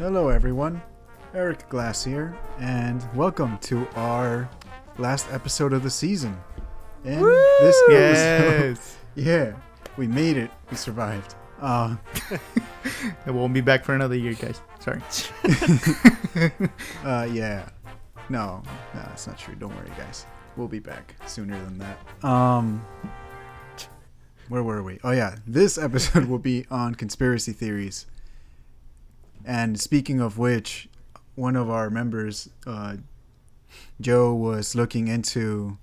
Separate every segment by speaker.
Speaker 1: Hello, everyone. Eric Glass here, and welcome to our last episode of the season. And this episode,
Speaker 2: Yes.
Speaker 1: yeah, we made it. We survived. Uh,
Speaker 2: I won't be back for another year, guys. Sorry.
Speaker 1: uh, yeah. No, no, that's not true. Don't worry, guys. We'll be back sooner than that. Um, where were we? Oh yeah, this episode will be on conspiracy theories. And speaking of which, one of our members, uh, Joe, was looking into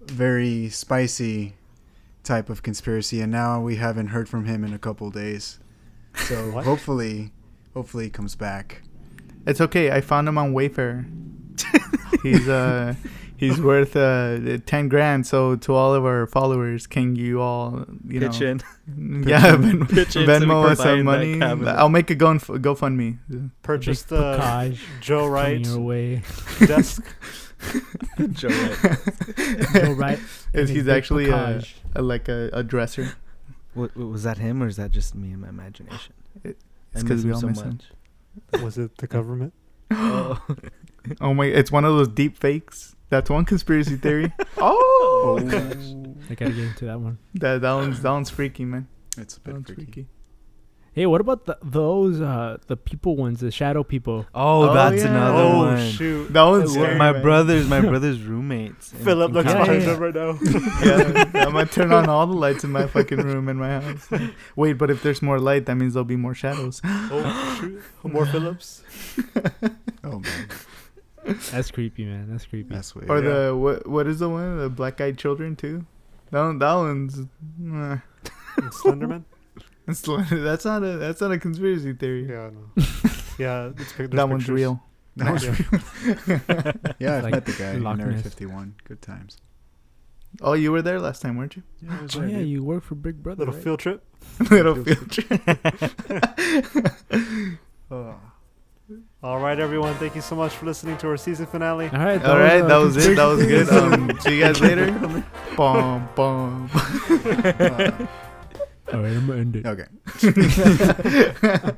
Speaker 1: very spicy type of conspiracy, and now we haven't heard from him in a couple days. So hopefully, hopefully he comes back.
Speaker 2: It's okay. I found him on Wayfair. he's uh he's worth uh ten grand. So to all of our followers, can you all you
Speaker 3: Pitch
Speaker 2: know?
Speaker 3: in.
Speaker 2: Yeah, Ven-
Speaker 3: Pitch in so
Speaker 2: Venmo
Speaker 3: can
Speaker 2: us some money. I'll make a go GoFundMe.
Speaker 4: Purchase
Speaker 5: Big
Speaker 4: the
Speaker 5: Bocage
Speaker 4: Joe
Speaker 5: coming
Speaker 4: Wright
Speaker 5: your way.
Speaker 4: desk.
Speaker 3: Joe Wright.
Speaker 5: Joe Wright.
Speaker 2: Is he's actually a, a like a, a dresser.
Speaker 3: Wa- wa- was that him or is that just me and my imagination?
Speaker 2: It's because we all
Speaker 3: so
Speaker 2: miss him.
Speaker 4: Was it the government?
Speaker 3: Oh.
Speaker 2: Oh my! It's one of those deep fakes. That's one conspiracy theory.
Speaker 1: Oh,
Speaker 5: I gotta get into that one.
Speaker 2: that that one's that one's freaky, man.
Speaker 1: it's a bit freaky.
Speaker 2: freaky.
Speaker 5: Hey, what about the, those uh the people ones, the shadow people?
Speaker 3: Oh,
Speaker 2: Oh,
Speaker 3: that's
Speaker 2: yeah.
Speaker 3: another
Speaker 4: oh
Speaker 3: one.
Speaker 4: shoot!
Speaker 2: That one's scary,
Speaker 3: my
Speaker 2: man.
Speaker 3: brothers, my brother's roommates. in-
Speaker 4: Philip looks
Speaker 5: Yeah,
Speaker 4: behind
Speaker 5: yeah.
Speaker 4: him right now.
Speaker 2: yeah, I'm gonna turn on all the lights in my fucking room in my house. Wait, but if there's more light, that means there'll be more shadows.
Speaker 4: oh shoot! More Phillips.
Speaker 1: Oh man,
Speaker 5: That's creepy, man. That's creepy.
Speaker 1: that's weird.
Speaker 2: Or
Speaker 4: Yeah.
Speaker 2: the what? What is the one? The black-eyed children too. That one, that one's.
Speaker 4: And Slenderman.
Speaker 2: It's, that's not a that's not a conspiracy theory.
Speaker 4: Yeah, no. Yeah, it's pic- there's
Speaker 2: that one's
Speaker 4: pictures.
Speaker 2: real.
Speaker 1: That was
Speaker 4: Yeah.
Speaker 1: yeah, I've
Speaker 5: Like
Speaker 1: met the guy in Area 51. Good times.
Speaker 2: Oh, you were there last time, weren't you?
Speaker 1: Yeah,
Speaker 5: Oh
Speaker 1: there,
Speaker 5: yeah,
Speaker 1: dude.
Speaker 5: you work for Big Brother.
Speaker 4: Little
Speaker 5: right?
Speaker 4: field trip.
Speaker 2: Little
Speaker 1: Field
Speaker 2: future.
Speaker 1: Oh.
Speaker 4: All right, everyone. Thank you so much for listening to our season finale.
Speaker 5: All right.
Speaker 2: All right,
Speaker 5: uh,
Speaker 2: that was it. That was good. Um, see you guys later. Bum bum.
Speaker 1: Uh,
Speaker 5: All right, I'm gonna end it.
Speaker 1: okay.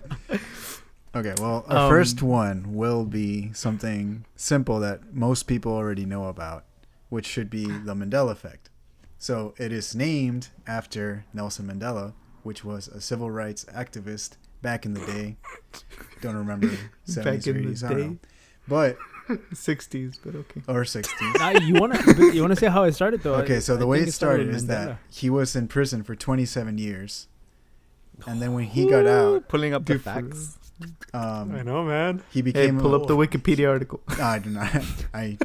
Speaker 1: okay, well, our
Speaker 2: Um,
Speaker 1: first one will be something simple that most people already know about, which should be the Mandela effect. So it is named after Nelson Mandela, which was a civil rights activist back in the day. Don't remember 70s
Speaker 2: Back in
Speaker 1: 80s,
Speaker 2: the
Speaker 1: I don't
Speaker 2: day,
Speaker 1: know. But,
Speaker 2: 60s, but okay.
Speaker 1: or 60s.
Speaker 5: Now, you wanna you wanna say how it started though?
Speaker 1: Okay,
Speaker 5: I-
Speaker 1: so
Speaker 5: I
Speaker 1: the way it started
Speaker 5: with
Speaker 1: is that he was in prison for 27 years. And then when he got out,
Speaker 3: Pulling up the
Speaker 2: Dude, for-
Speaker 3: facts.
Speaker 4: I
Speaker 1: um,
Speaker 4: know, man.
Speaker 1: he became
Speaker 2: Hey,
Speaker 1: became
Speaker 2: pull
Speaker 1: a,
Speaker 2: up the Wikipedia article.
Speaker 1: I do not. I,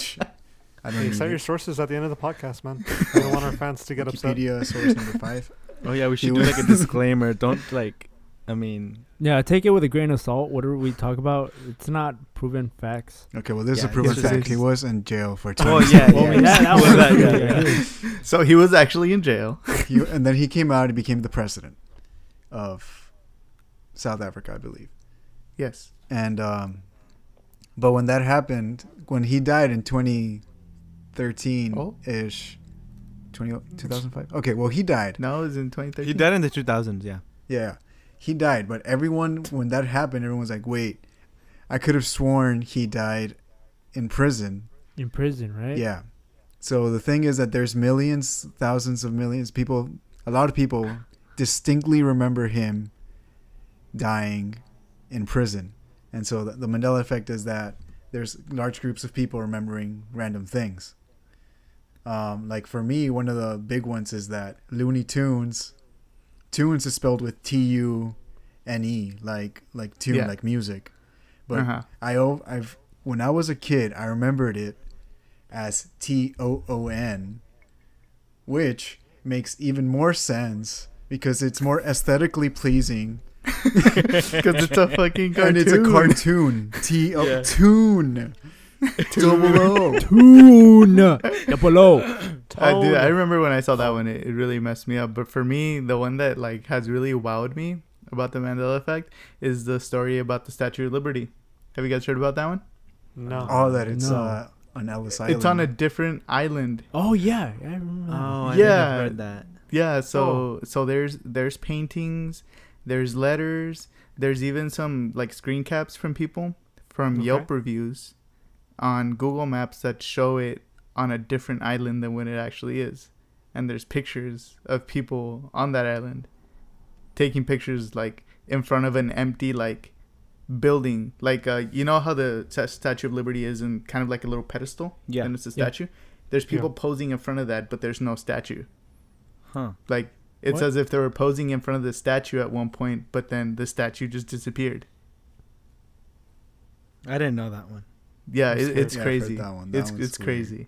Speaker 1: I don't
Speaker 4: Hey,
Speaker 1: need
Speaker 4: cite your sources at the end of the podcast, man. I don't want our fans to get upset.
Speaker 1: Wikipedia source number five.
Speaker 3: Oh yeah, we
Speaker 1: He
Speaker 3: should do
Speaker 1: was-
Speaker 3: like a disclaimer. Don't like. I mean,
Speaker 5: Yeah, take it with a grain of salt. Whatever we talk about, it's not proven facts.
Speaker 1: Okay, well, this is a proven fact.
Speaker 2: it's-
Speaker 1: He was in jail for 20
Speaker 3: oh yeah,
Speaker 5: Well, I
Speaker 3: yeah.
Speaker 5: that, that was
Speaker 3: that-
Speaker 5: yeah,
Speaker 3: yeah,
Speaker 5: yeah.
Speaker 3: yeah.
Speaker 2: So he was actually in jail.
Speaker 1: he, and then he came out and became the president of South Africa, I believe.
Speaker 2: Yes.
Speaker 1: And um, but when that happened, when he died in 2013
Speaker 2: Oh.
Speaker 1: ish, 20, 2005. Okay, well, he died.
Speaker 2: No, it was in 2013.
Speaker 3: He died in the 2000s. Yeah.
Speaker 1: Yeah, he died. But everyone, when that happened, everyone was like, "Wait, I could have sworn he died in prison."
Speaker 5: In prison, right?
Speaker 1: Yeah. So the thing is that there's millions, thousands of millions people. A lot of people distinctly remember him dying in prison, and so the, the Mandela effect is that there's large groups of people remembering random things. Um, like for me, one of the big ones is that Looney Tunes. Tunes is spelled with T U N E, like like tune,
Speaker 2: Yeah.
Speaker 1: like music. But
Speaker 2: Uh-huh.
Speaker 1: I o- I've when I was a kid, I remembered it as T O O N, which makes even more sense because it's more aesthetically pleasing
Speaker 2: Because it's a fucking cartoon.
Speaker 1: and it's a cartoon. T O
Speaker 3: Yeah.
Speaker 1: tune. Double O.
Speaker 5: Tune double O.
Speaker 2: I do. I remember when I saw that one, it, it really messed me up. But for me, the one that like has really wowed me about the Mandela effect is the story about the Statue of Liberty. Have you guys heard about that one?
Speaker 4: No.
Speaker 1: Oh, that it's
Speaker 5: No.
Speaker 1: uh, on Ellis Island.
Speaker 2: It's on a different island.
Speaker 5: Oh yeah, I remember. that.
Speaker 3: Oh, I
Speaker 2: Yeah.
Speaker 3: yeah. Heard that.
Speaker 2: Yeah, so so there's there's paintings There's letters. There's even some like screen caps from people from
Speaker 4: Okay.
Speaker 2: Yelp reviews on Google Maps that show it on a different island than what it actually is. And there's pictures of people on that island taking pictures like in front of an empty like building. Like uh, you know how the Sta- Statue of Liberty is in kind of like a little pedestal
Speaker 3: Yeah.
Speaker 2: and it's a
Speaker 5: Yeah.
Speaker 2: statue. There's people posing in front of that, but there's no statue.
Speaker 3: Huh.
Speaker 2: Like it's
Speaker 5: What?
Speaker 2: as if they were posing in front of the statue at one point, but then the statue just disappeared.
Speaker 3: I didn't know that one.
Speaker 2: Yeah, it, it's
Speaker 1: Yeah,
Speaker 2: crazy.
Speaker 1: that one. That
Speaker 2: It's it's
Speaker 1: weird.
Speaker 2: crazy.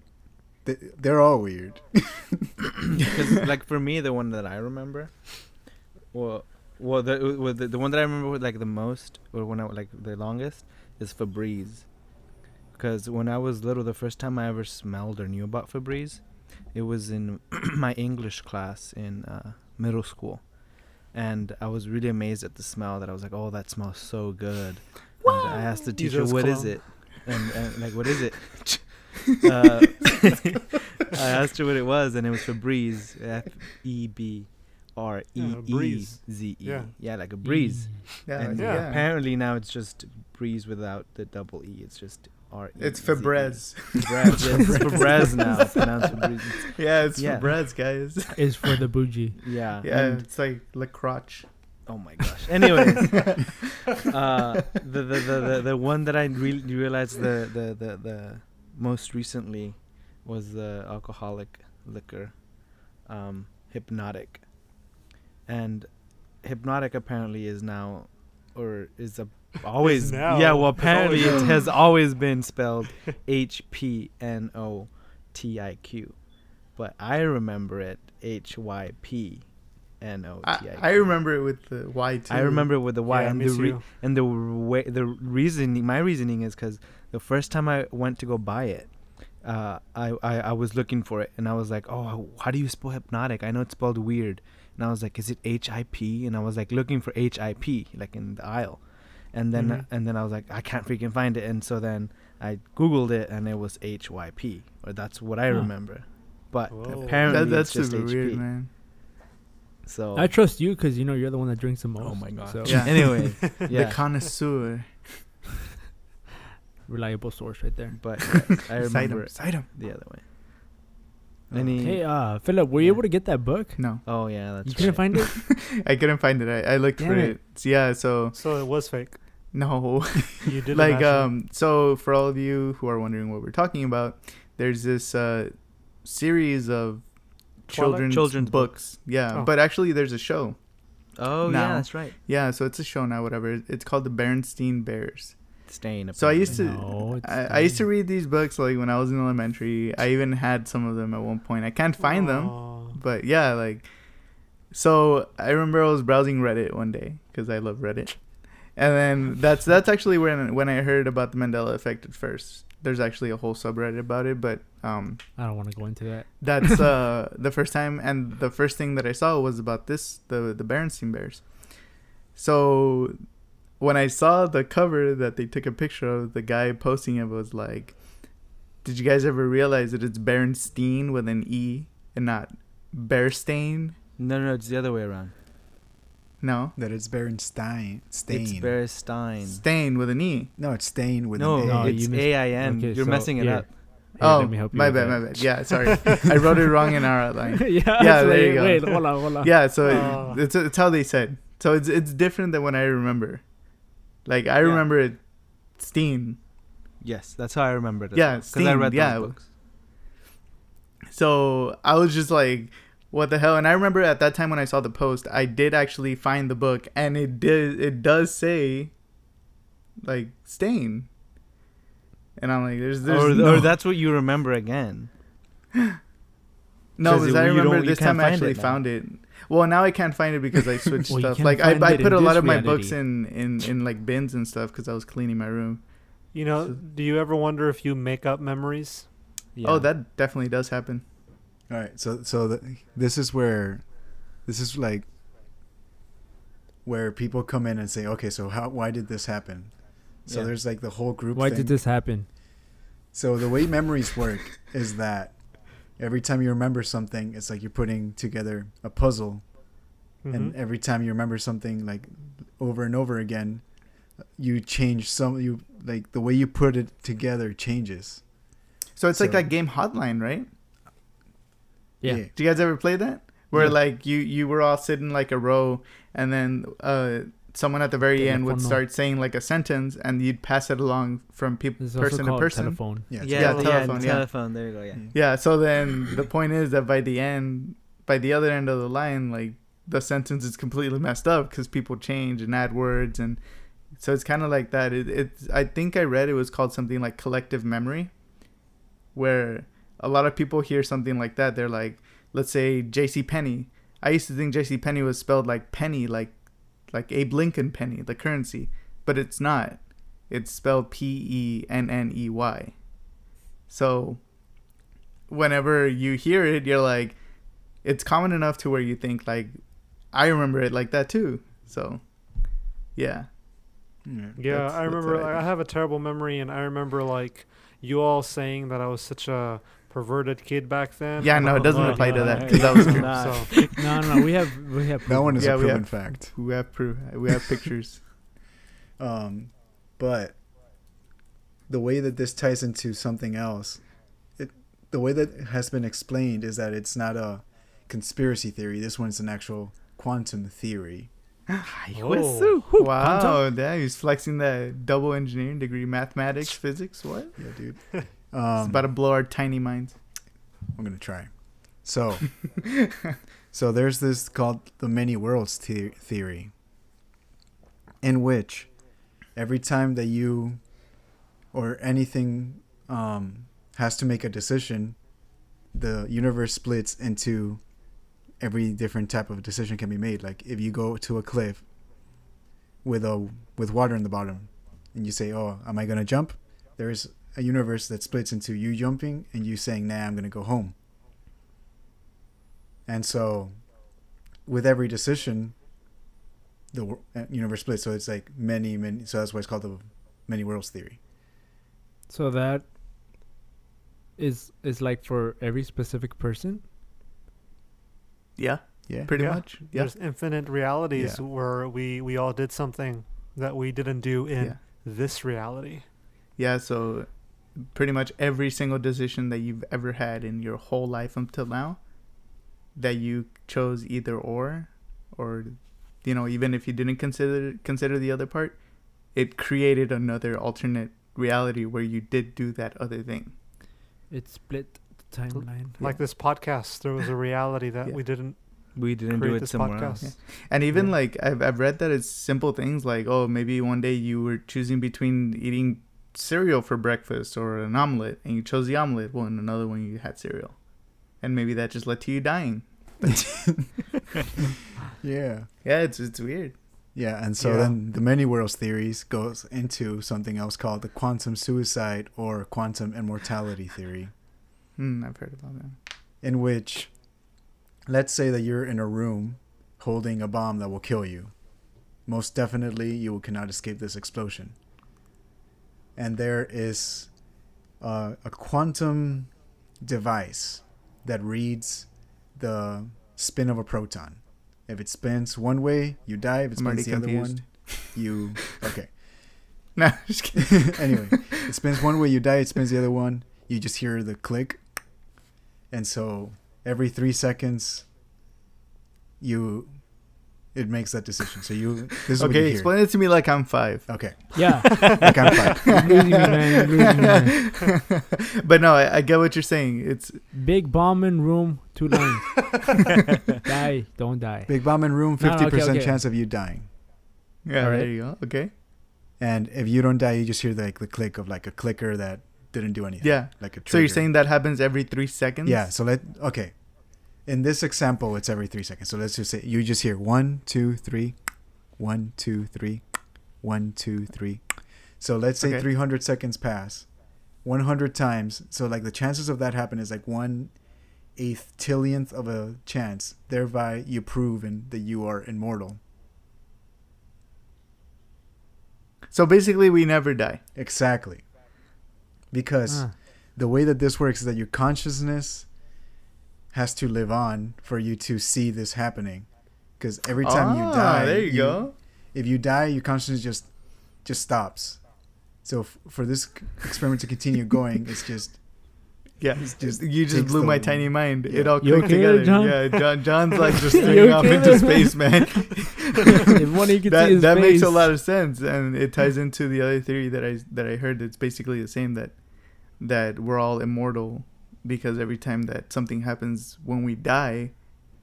Speaker 1: They, they're all weird.
Speaker 3: Because like for me, the one that I remember, well, well, the well, the, the one that I remember with, like the most, or when I like the longest, is Febreze. Because when I was little, the first time I ever smelled or knew about Febreze, it was in my English class in uh, middle school, and I was really amazed at the smell. That I was like, "Oh, that smells so good." And I asked the teacher,
Speaker 4: it as
Speaker 3: "What is it?" And, and like, "What is it?" uh, I asked her what it was, and it was Febreze. F E B R E
Speaker 4: Yeah,
Speaker 3: E
Speaker 4: breeze.
Speaker 3: Z E.
Speaker 4: Yeah.
Speaker 3: Yeah, like a breeze.
Speaker 2: Yeah,
Speaker 3: And
Speaker 4: yeah.
Speaker 2: yeah.
Speaker 3: apparently now it's just breeze without the double E. It's just R E.
Speaker 2: It's
Speaker 3: Z.
Speaker 2: Febreze.
Speaker 3: Febreze. yes, it's Febreze now. Pronounced Febreze.
Speaker 2: Yeah, it's
Speaker 3: Yeah.
Speaker 2: Febreze, guys.
Speaker 5: Is for the bougie.
Speaker 3: Yeah.
Speaker 2: Yeah,
Speaker 3: and-
Speaker 2: it's like La Croche.
Speaker 3: Oh my gosh. Anyways, uh, the, the, the, the, the one that I re- realized the, the, the, the most recently was the alcoholic liquor, um, hypnotic. And hypnotic apparently is now, or is a always yeah. Well, apparently it has always been spelled H P N O T I Q, but I remember it H Y P N O
Speaker 2: I,
Speaker 3: T I Q.
Speaker 2: I remember it with the Y too.
Speaker 3: I remember it with the Y
Speaker 4: yeah,
Speaker 3: and the re- and the way the reasoning. My reasoning is because the first time I went to go buy it, uh, I, I I was looking for it and I was like, oh, how do you spell hypnotic? I know it's spelled weird, and I was like, is it H I P? And I was like looking for H I P like in the aisle, and then
Speaker 4: Mhm.
Speaker 3: and then I was like, I can't freaking find it, and so then I googled it and it was H Y P, or that's what I
Speaker 5: Huh.
Speaker 3: remember. But
Speaker 4: Whoa.
Speaker 3: apparently
Speaker 2: that, that's
Speaker 3: it's just
Speaker 2: super
Speaker 3: HP.
Speaker 2: weird, man.
Speaker 3: So
Speaker 5: I trust you because you know you're the one that drinks the most.
Speaker 3: oh my god.
Speaker 5: So
Speaker 2: Yeah.
Speaker 3: Anyway,
Speaker 2: The connoisseur.
Speaker 5: reliable source right there.
Speaker 3: But I
Speaker 2: Cite
Speaker 3: remember
Speaker 2: 'em,
Speaker 3: it
Speaker 2: cite 'em.
Speaker 3: the other way. Any?
Speaker 5: Hey, uh, Philip, were you
Speaker 3: Yeah.
Speaker 5: able to get that book?
Speaker 2: No,
Speaker 3: oh yeah, that's
Speaker 5: you couldn't find it.
Speaker 2: I couldn't find it. I, I looked for
Speaker 5: Damn
Speaker 2: it.
Speaker 5: it.
Speaker 2: Yeah, so
Speaker 4: So it was fake.
Speaker 2: no.
Speaker 4: You did
Speaker 2: like
Speaker 4: imagine.
Speaker 2: um so for all of you who are wondering what we're talking about there's this uh series of
Speaker 4: Twilight?
Speaker 2: Children's,
Speaker 3: Children's
Speaker 2: books. Yeah
Speaker 4: Oh.
Speaker 2: but actually there's a show
Speaker 3: Oh
Speaker 2: now.
Speaker 3: yeah, that's right.
Speaker 2: yeah so it's a show now whatever. It's called the Bernstein Bears.
Speaker 3: Stain.
Speaker 2: So I used to-
Speaker 5: No,
Speaker 2: I, I used to read these books like when I was in elementary. I even had some of them at one point. I can't find them but yeah like so i remember i was browsing reddit one day because i love reddit. And then that's that's actually when when i heard about the mandela effect at first there's actually a whole subreddit about it but um
Speaker 5: I don't want to go into that.
Speaker 2: that's uh the first time and the first thing that i saw was about this the the berenstein bears so when i saw the cover that they took a picture of the guy posting it was like did you guys ever realize that it's berenstein with an e and not bearstain
Speaker 3: No, no, it's the other way around.
Speaker 2: No
Speaker 1: That it's Berenstein. Stain.
Speaker 3: It's Bearstein.
Speaker 2: stain with an e
Speaker 1: no, it's stain with
Speaker 3: No,
Speaker 1: an A.
Speaker 5: No,
Speaker 3: it's
Speaker 5: you missed-
Speaker 3: A I N.
Speaker 5: okay,
Speaker 3: You're
Speaker 5: so,
Speaker 3: messing it
Speaker 5: yeah.
Speaker 3: up.
Speaker 5: Here,
Speaker 2: oh
Speaker 5: let me help you
Speaker 2: my bad
Speaker 5: that.
Speaker 2: my bad yeah sorry i wrote it wrong in our outline
Speaker 5: yeah,
Speaker 2: Yeah, there
Speaker 5: wait,
Speaker 2: you go.
Speaker 5: Wait, hold on, hold on.
Speaker 2: yeah so
Speaker 4: Uh.
Speaker 2: it's it's how they said so it's it's different than what i remember like i
Speaker 3: Yeah.
Speaker 2: remember it steen
Speaker 3: Yes, that's how I remember it.
Speaker 2: Yeah,
Speaker 3: because I read
Speaker 2: yeah.
Speaker 3: those books.
Speaker 2: so i was just like what the hell? And i remember at that time when i saw the post i did actually find the book and it did it does say like stain. And i'm like there's there's
Speaker 3: Or,
Speaker 2: no,
Speaker 3: or that's what you remember again.
Speaker 2: no
Speaker 3: Because
Speaker 2: because i remember this time i actually
Speaker 3: it
Speaker 2: found it. Well now i can't find it because i switched
Speaker 5: Well,
Speaker 2: stuff. like i, I put a lot
Speaker 5: this
Speaker 2: of my books in in in like bins and stuff because i was cleaning my room.
Speaker 4: You know, do you ever wonder if you make up memories?
Speaker 3: Oh, yeah.
Speaker 2: oh that definitely does happen
Speaker 1: All right, so so the, this is where, this is like, where people come in and say, okay, so how why did this happen? So
Speaker 3: Yeah.
Speaker 1: there's like the whole group.
Speaker 5: Why
Speaker 1: thing.
Speaker 5: did this happen?
Speaker 1: So the way memories work is that every time you remember something, it's like you're putting together a puzzle and
Speaker 4: Mhm.
Speaker 1: every time you remember something like over and over again, you change some you like the way you put it together changes.
Speaker 2: So it's like
Speaker 1: So-
Speaker 2: that game Hotline, right?
Speaker 5: Yeah.
Speaker 2: Do you guys ever play that? Where
Speaker 5: Yeah.
Speaker 2: like you you were all sitting like a row, and then uh someone at the very end would
Speaker 5: Telefono.
Speaker 2: start saying like a sentence, and you'd pass it along from peop
Speaker 5: This is also
Speaker 2: person to person.
Speaker 5: telephone.
Speaker 1: Yeah. it's
Speaker 3: Yeah,
Speaker 2: Yeah,
Speaker 3: yeah,
Speaker 2: telephone,
Speaker 3: telephone.
Speaker 2: yeah.
Speaker 3: telephone. There you go. Yeah.
Speaker 2: Yeah. So then the point is that by the end, by the other end of the line, like the sentence is completely messed up because people change and add words, and so it's kind of like that. It, it's I think I read it was called something like collective memory, where a lot of people hear something like that. They're like, let's say J.C. Penney. I used to think J.C. Penney was spelled like penny, like like Abe Lincoln penny, the currency, but it's not. It's spelled P E N N E Y. So whenever you hear it, you're like, it's common enough to where you think like, I remember it like that too. So, yeah.
Speaker 1: Yeah,
Speaker 4: Yeah,
Speaker 2: That's-
Speaker 4: I remember.
Speaker 2: I
Speaker 4: I have a terrible memory, and I remember like you all saying that I was such a perverted kid back then.
Speaker 2: Yeah, no, it doesn't
Speaker 4: like,
Speaker 2: apply to that because that was
Speaker 3: yeah.
Speaker 2: true.
Speaker 4: So,
Speaker 5: No, no, we have we have
Speaker 1: that one is
Speaker 2: Yeah,
Speaker 1: a
Speaker 2: we
Speaker 1: proven
Speaker 2: have-
Speaker 1: fact.
Speaker 2: We have proof. We have pictures.
Speaker 1: Um, but the way that this ties into something else, it the way that it has been explained is that it's not a conspiracy theory. This one's an actual quantum theory.
Speaker 4: Whoa.
Speaker 2: wow, damn, he's flexing that double engineering degree, mathematics, physics. What?
Speaker 1: Yeah, dude.
Speaker 2: it's
Speaker 1: Um,
Speaker 2: about to blow our tiny minds.
Speaker 1: I'm gonna try. So, so there's this called the many worlds the- theory, in which every time that you or anything um, has to make a decision, the universe splits into every different type of decision can be made. Like if you go to a cliff with a with water in the bottom, and you say, "Oh, am I gonna jump?" There's a universe that splits into you jumping and you saying, "Nah, I'm gonna go home." And so, with every decision, the uh, universe splits. So it's like many, many. So that's why it's called the many worlds theory.
Speaker 5: So that is is like for every specific person.
Speaker 2: Yeah,
Speaker 1: Yeah.
Speaker 2: pretty
Speaker 4: Yeah.
Speaker 2: much. Yeah.
Speaker 4: There's infinite realities
Speaker 1: Yeah.
Speaker 4: where we we all did something that we didn't do in
Speaker 2: Yeah.
Speaker 4: this reality.
Speaker 2: Yeah, so pretty much every single decision that you've ever had in your whole life until now that you chose either or or you know, even if you didn't consider consider the other part, it created another alternate reality where you did do that other thing.
Speaker 5: It split the timeline.
Speaker 4: Like this podcast, there was a reality that
Speaker 2: Yeah.
Speaker 4: we didn't
Speaker 3: We didn't do it
Speaker 4: this
Speaker 3: somewhere
Speaker 4: podcast.
Speaker 3: else.
Speaker 2: And even
Speaker 4: Yeah.
Speaker 2: like I've I've read that it's simple things like oh maybe one day you were choosing between eating cereal for breakfast or an omelet and you chose the omelet. Well, and another one you had cereal, and maybe that just led to you dying.
Speaker 1: Yeah.
Speaker 2: Yeah, it's it's weird.
Speaker 1: Yeah, and so
Speaker 4: Yeah.
Speaker 1: then the many worlds theories goes into something else called the quantum suicide or quantum immortality theory,
Speaker 2: Hmm, I've heard about that.
Speaker 1: in which, let's say that you're in a room holding a bomb that will kill you. Most definitely, you cannot escape this explosion. And there is uh, a quantum device that reads the spin of a proton. If it spins one way, you die. If it spins the other one, you okay.
Speaker 2: No, just kidding.
Speaker 1: anyway, it spins one way, you die. It spins the other one, you just hear the click. And so every three seconds, you it makes that decision. So you this is what you
Speaker 2: okay,
Speaker 1: hear.
Speaker 2: explain it to me like I'm five.
Speaker 1: Okay,
Speaker 5: Yeah,
Speaker 1: like I'm five.
Speaker 5: losing me, man. Losing me, man.
Speaker 2: but no, I, I get what you're saying. It's
Speaker 5: Big bomb in room, two lines. die, don't die.
Speaker 1: Big bomb in room,
Speaker 5: No, no,
Speaker 1: fifty
Speaker 5: okay,
Speaker 1: percent
Speaker 5: okay.
Speaker 1: chance of you dying.
Speaker 2: yeah,
Speaker 5: Alright.
Speaker 2: there you go. Okay.
Speaker 1: And if you don't die, you just hear like the click of like a clicker that didn't do anything.
Speaker 2: Yeah.
Speaker 1: like a. Trigger.
Speaker 2: So you're saying that happens every three seconds?
Speaker 1: Yeah. So let okay. In this example, it's every three seconds. So let's just say you just hear one, two, three, one, two, three, one, two, three. So let's say
Speaker 2: Okay.
Speaker 1: 300 seconds pass, 100 times. So like the chances of that happen is like one eighth tillionth of a chance. Thereby, you proven that you are immortal.
Speaker 2: So basically, we never die.
Speaker 1: Exactly. Because
Speaker 5: Ah,
Speaker 1: the way that this works is that your consciousness has to live on for you to see this happening because every time you
Speaker 2: Ah,
Speaker 1: die,
Speaker 2: there you, go.
Speaker 1: If you die, your consciousness just just stops. So f- for this experiment to continue going, it's just
Speaker 2: Yeah,
Speaker 1: just
Speaker 2: you just blew
Speaker 1: the-
Speaker 2: my tiny mind. It all
Speaker 5: You
Speaker 2: clicked
Speaker 5: okay there,
Speaker 2: together.
Speaker 5: John?
Speaker 2: Yeah, John, John's like just
Speaker 5: You
Speaker 2: staring off
Speaker 5: okay
Speaker 2: into space, man.
Speaker 5: if one you could see
Speaker 2: that
Speaker 5: his
Speaker 2: that makes a lot of sense, and it ties into the other theory that I that I heard. It's basically the same that that we're all immortal because every time that something happens when we die,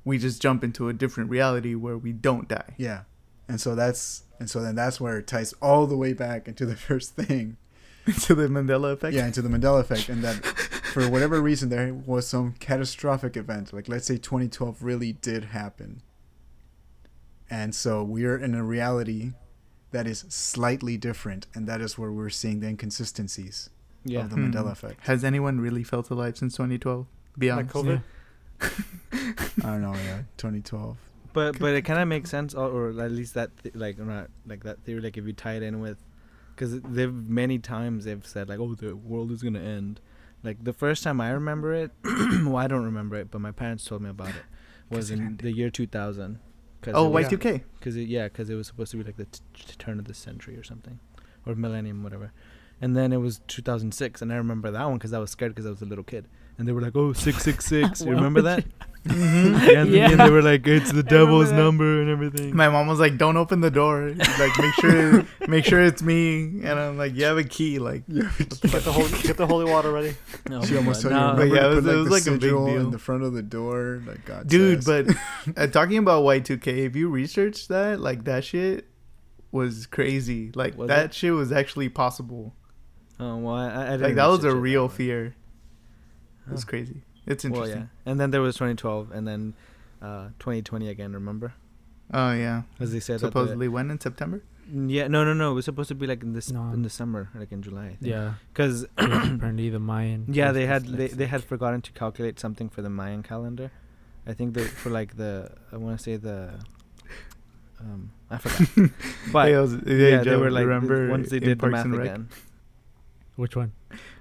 Speaker 2: we just jump into a different reality where we don't die.
Speaker 1: yeah, and so that's and so then that's where it ties all the way back into the first thing.
Speaker 2: into the Mandela effect.
Speaker 1: Yeah, into the Mandela effect, and that for whatever reason there was some catastrophic event, like let's say 2012 really did happen, and so we're in a reality that is slightly different, and that is where we're seeing the inconsistencies
Speaker 3: Yeah.
Speaker 1: of the
Speaker 2: Hmm.
Speaker 1: Mandela effect.
Speaker 2: Has anyone really felt alive since 2012? Be
Speaker 4: Like
Speaker 2: honest.
Speaker 4: COVID.
Speaker 1: I don't know, yeah, 2012.
Speaker 3: But but it kind of makes sense, or, or at least that th- like not like that theory. Like if you tie it in with, because they've many times they've said like, oh, the world is gonna end. Like the first time I remember it, well, I don't remember it, but my parents told me about it. Was
Speaker 2: it
Speaker 3: in
Speaker 2: ended.
Speaker 3: the year 2000. Cause
Speaker 2: Oh,
Speaker 3: it was-
Speaker 2: Y2K.
Speaker 3: Cause yeah, because it was supposed to be like the t- t- turn of the century or something, or millennium, whatever. And then it was 2006, and I remember that one because I was scared because I was a little kid, and they were like, "Oh, six six six." You remember
Speaker 5: would
Speaker 3: that?
Speaker 2: Mhm.
Speaker 3: Yeah, and,
Speaker 5: Yeah.
Speaker 3: and they were like, "It's the devil's number and everything."
Speaker 2: My mom was like, "Don't open the door. Like, make sure, make sure it's me." And I'm like, "You have a key." Like,
Speaker 1: Yeah,
Speaker 4: Get the holy, get the holy water ready.
Speaker 3: Oh
Speaker 1: she almost
Speaker 3: God,
Speaker 1: told you
Speaker 3: no.
Speaker 2: But
Speaker 1: remember
Speaker 2: yeah,
Speaker 1: to
Speaker 2: it
Speaker 1: put
Speaker 2: was- it
Speaker 1: like
Speaker 2: was
Speaker 1: the
Speaker 2: like a big
Speaker 1: sigil
Speaker 2: deal.
Speaker 1: in the front of the door, like God
Speaker 2: dude,
Speaker 1: says.
Speaker 2: but uh, talking about Y2K, if you research that, like that shit was crazy. Like
Speaker 3: Was
Speaker 2: that
Speaker 3: it?
Speaker 2: shit was actually possible.
Speaker 3: Oh well, I, I didn't
Speaker 2: Like that was a real
Speaker 3: that
Speaker 2: fear. It was crazy. It's interesting.
Speaker 3: Well,
Speaker 2: interesting.
Speaker 3: yeah, and then there was 2012, and then uh, 2020 again. Remember?
Speaker 2: Oh yeah.
Speaker 3: As they said, that the-
Speaker 2: Supposedly when in September?
Speaker 3: yeah, no, no, no. It was supposed to be like in this
Speaker 5: No.
Speaker 3: in the summer, like in July. I think.
Speaker 5: Yeah,
Speaker 3: Because
Speaker 5: apparently the Mayan.
Speaker 3: yeah, they had they, they had forgotten to calculate something for the Mayan calendar. I think they for like the I want to say the um I forgot. but
Speaker 2: Hey, I was- hey,
Speaker 3: yeah, they were like
Speaker 2: remember
Speaker 3: once they
Speaker 2: in
Speaker 3: did the
Speaker 2: Parks
Speaker 3: math again.
Speaker 5: Which one?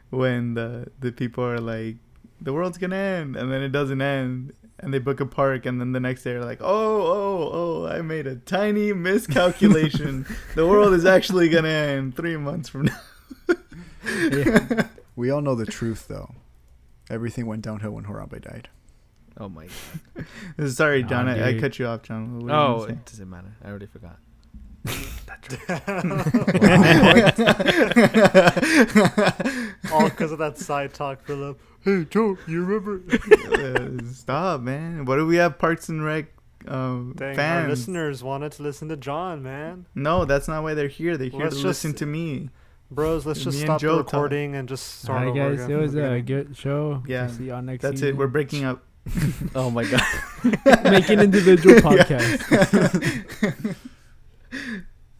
Speaker 2: when the the people are like, the world's gonna end, and then it doesn't end, and they book a park, and then the next day they're like, oh oh oh, I made a tiny miscalculation. the world is actually gonna end three months from now.
Speaker 1: we all know the truth, though. Everything went downhill when Harambe died.
Speaker 3: Oh my god.
Speaker 2: Sorry,
Speaker 5: Nah,
Speaker 2: John. I, I cut you off, John. What were you
Speaker 3: Oh,
Speaker 2: gonna
Speaker 3: it doesn't matter. I already forgot.
Speaker 4: All because of that side talk, Philip. Hey, Joe, you remember?
Speaker 2: Uh, stop, man. What do we have Parks and Rec um,
Speaker 4: Dang, our
Speaker 2: fans?
Speaker 4: listeners wanted to listen to John, man.
Speaker 2: No, that's not why they're here. They're here
Speaker 4: Let's
Speaker 2: to
Speaker 4: just-
Speaker 2: listen to me.
Speaker 4: Bros, let's just
Speaker 2: and
Speaker 4: stop the
Speaker 2: Joe talk.
Speaker 4: recording and just start
Speaker 5: Alright,
Speaker 4: over
Speaker 5: guys,
Speaker 4: again
Speaker 5: it was
Speaker 4: the
Speaker 5: a good show.
Speaker 2: Yeah,
Speaker 5: We'll see y'all next week.
Speaker 2: That's it. We're breaking up.
Speaker 3: Oh my god.
Speaker 5: Make an individual podcast.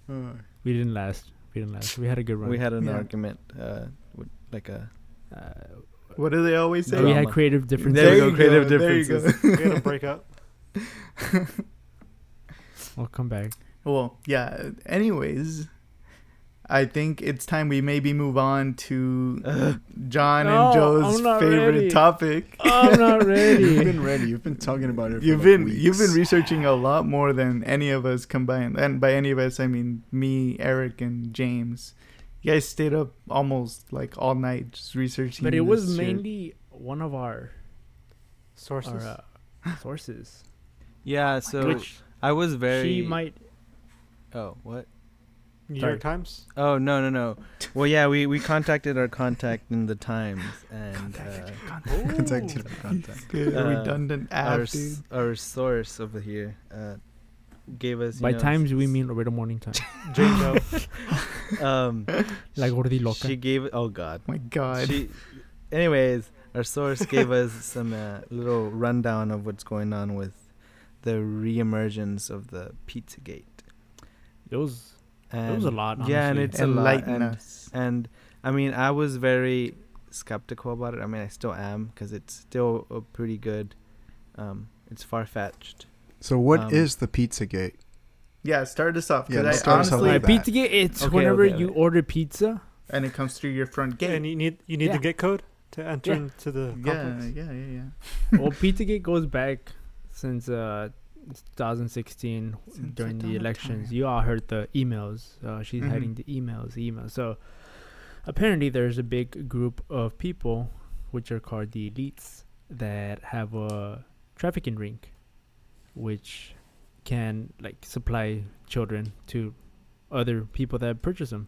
Speaker 1: Uh,
Speaker 5: We didn't last. We didn't last. We had a good run.
Speaker 3: we had an
Speaker 2: Yeah.
Speaker 3: argument, uh, with like a
Speaker 5: Uh,
Speaker 2: What do they always say?
Speaker 5: we had creative differences.
Speaker 3: There we
Speaker 2: There
Speaker 3: go,
Speaker 2: you
Speaker 3: creative
Speaker 2: go, there you go.
Speaker 3: differences.
Speaker 4: We had a breakup.
Speaker 5: We'll come back.
Speaker 2: Well, yeah. Anyways, I think it's time we maybe move on to John
Speaker 5: No,
Speaker 2: and Joe's favorite
Speaker 5: ready.
Speaker 2: topic.
Speaker 5: I'm not ready.
Speaker 1: you've been ready. You've been talking about it. For
Speaker 2: You've
Speaker 1: like
Speaker 2: been
Speaker 1: weeks.
Speaker 2: you've been researching a lot more than any of us combined, and by any of us I mean me, Eric, and James. You guys stayed up almost like all night just researching.
Speaker 5: but it was
Speaker 2: this shit.
Speaker 5: mainly one of our,
Speaker 4: Sources.
Speaker 5: our uh, sources.
Speaker 3: yeah. So
Speaker 5: which
Speaker 3: I was very.
Speaker 5: she might.
Speaker 3: Oh what?
Speaker 4: New
Speaker 5: sorry.
Speaker 4: York Times.
Speaker 3: Oh no no no. Well yeah, we we contacted our contact in the Times and uh,
Speaker 1: Contact you for contact.
Speaker 2: Good,
Speaker 3: uh,
Speaker 2: redundant app,
Speaker 3: our
Speaker 2: dude.
Speaker 3: s- our source over here uh, gave us. you
Speaker 5: By
Speaker 3: know,
Speaker 5: times we mean Roberto Morning Time.
Speaker 4: Jane
Speaker 3: Um,
Speaker 5: La Gordi Loca.
Speaker 3: she gave. Oh God.
Speaker 2: My God.
Speaker 3: She, anyways, our source gave us some uh, little rundown of what's going on with the reemergence of the Pizzagate.
Speaker 5: It was.
Speaker 3: And
Speaker 5: It was a lot,
Speaker 3: Yeah, and
Speaker 5: honestly.
Speaker 3: it's a lot. And,
Speaker 2: us.
Speaker 3: and I mean, I was very skeptical about it. I mean, I still am because it's still a pretty good. Um, it's far fetched.
Speaker 1: So what is
Speaker 3: Um,
Speaker 1: the Pizzagate?
Speaker 2: Yeah, start us off.
Speaker 1: Yeah,
Speaker 2: Cause
Speaker 1: let's
Speaker 2: I
Speaker 1: start us off
Speaker 2: honestly,
Speaker 1: like
Speaker 5: Alright,
Speaker 1: that.
Speaker 5: pizza gate. It's
Speaker 3: Okay,
Speaker 5: whenever
Speaker 3: okay,
Speaker 5: you
Speaker 3: okay.
Speaker 5: order pizza.
Speaker 2: and it comes through your front gate.
Speaker 4: and you need you need
Speaker 5: Yeah.
Speaker 4: the gate code to enter
Speaker 5: Yeah.
Speaker 4: into the
Speaker 2: yeah,
Speaker 4: complex.
Speaker 2: yeah, yeah, yeah.
Speaker 5: well, Pizzagate goes back since uh, 2016
Speaker 2: Since
Speaker 5: during
Speaker 2: the dawn
Speaker 5: the
Speaker 2: of
Speaker 5: elections.
Speaker 2: time.
Speaker 5: You all heard the emails. Uh, she's
Speaker 2: Mhm.
Speaker 5: hiding the emails, the emails. So apparently, there's a big group of people, which are called the elites, that have a trafficking ring, which can like supply children to other people that purchase them.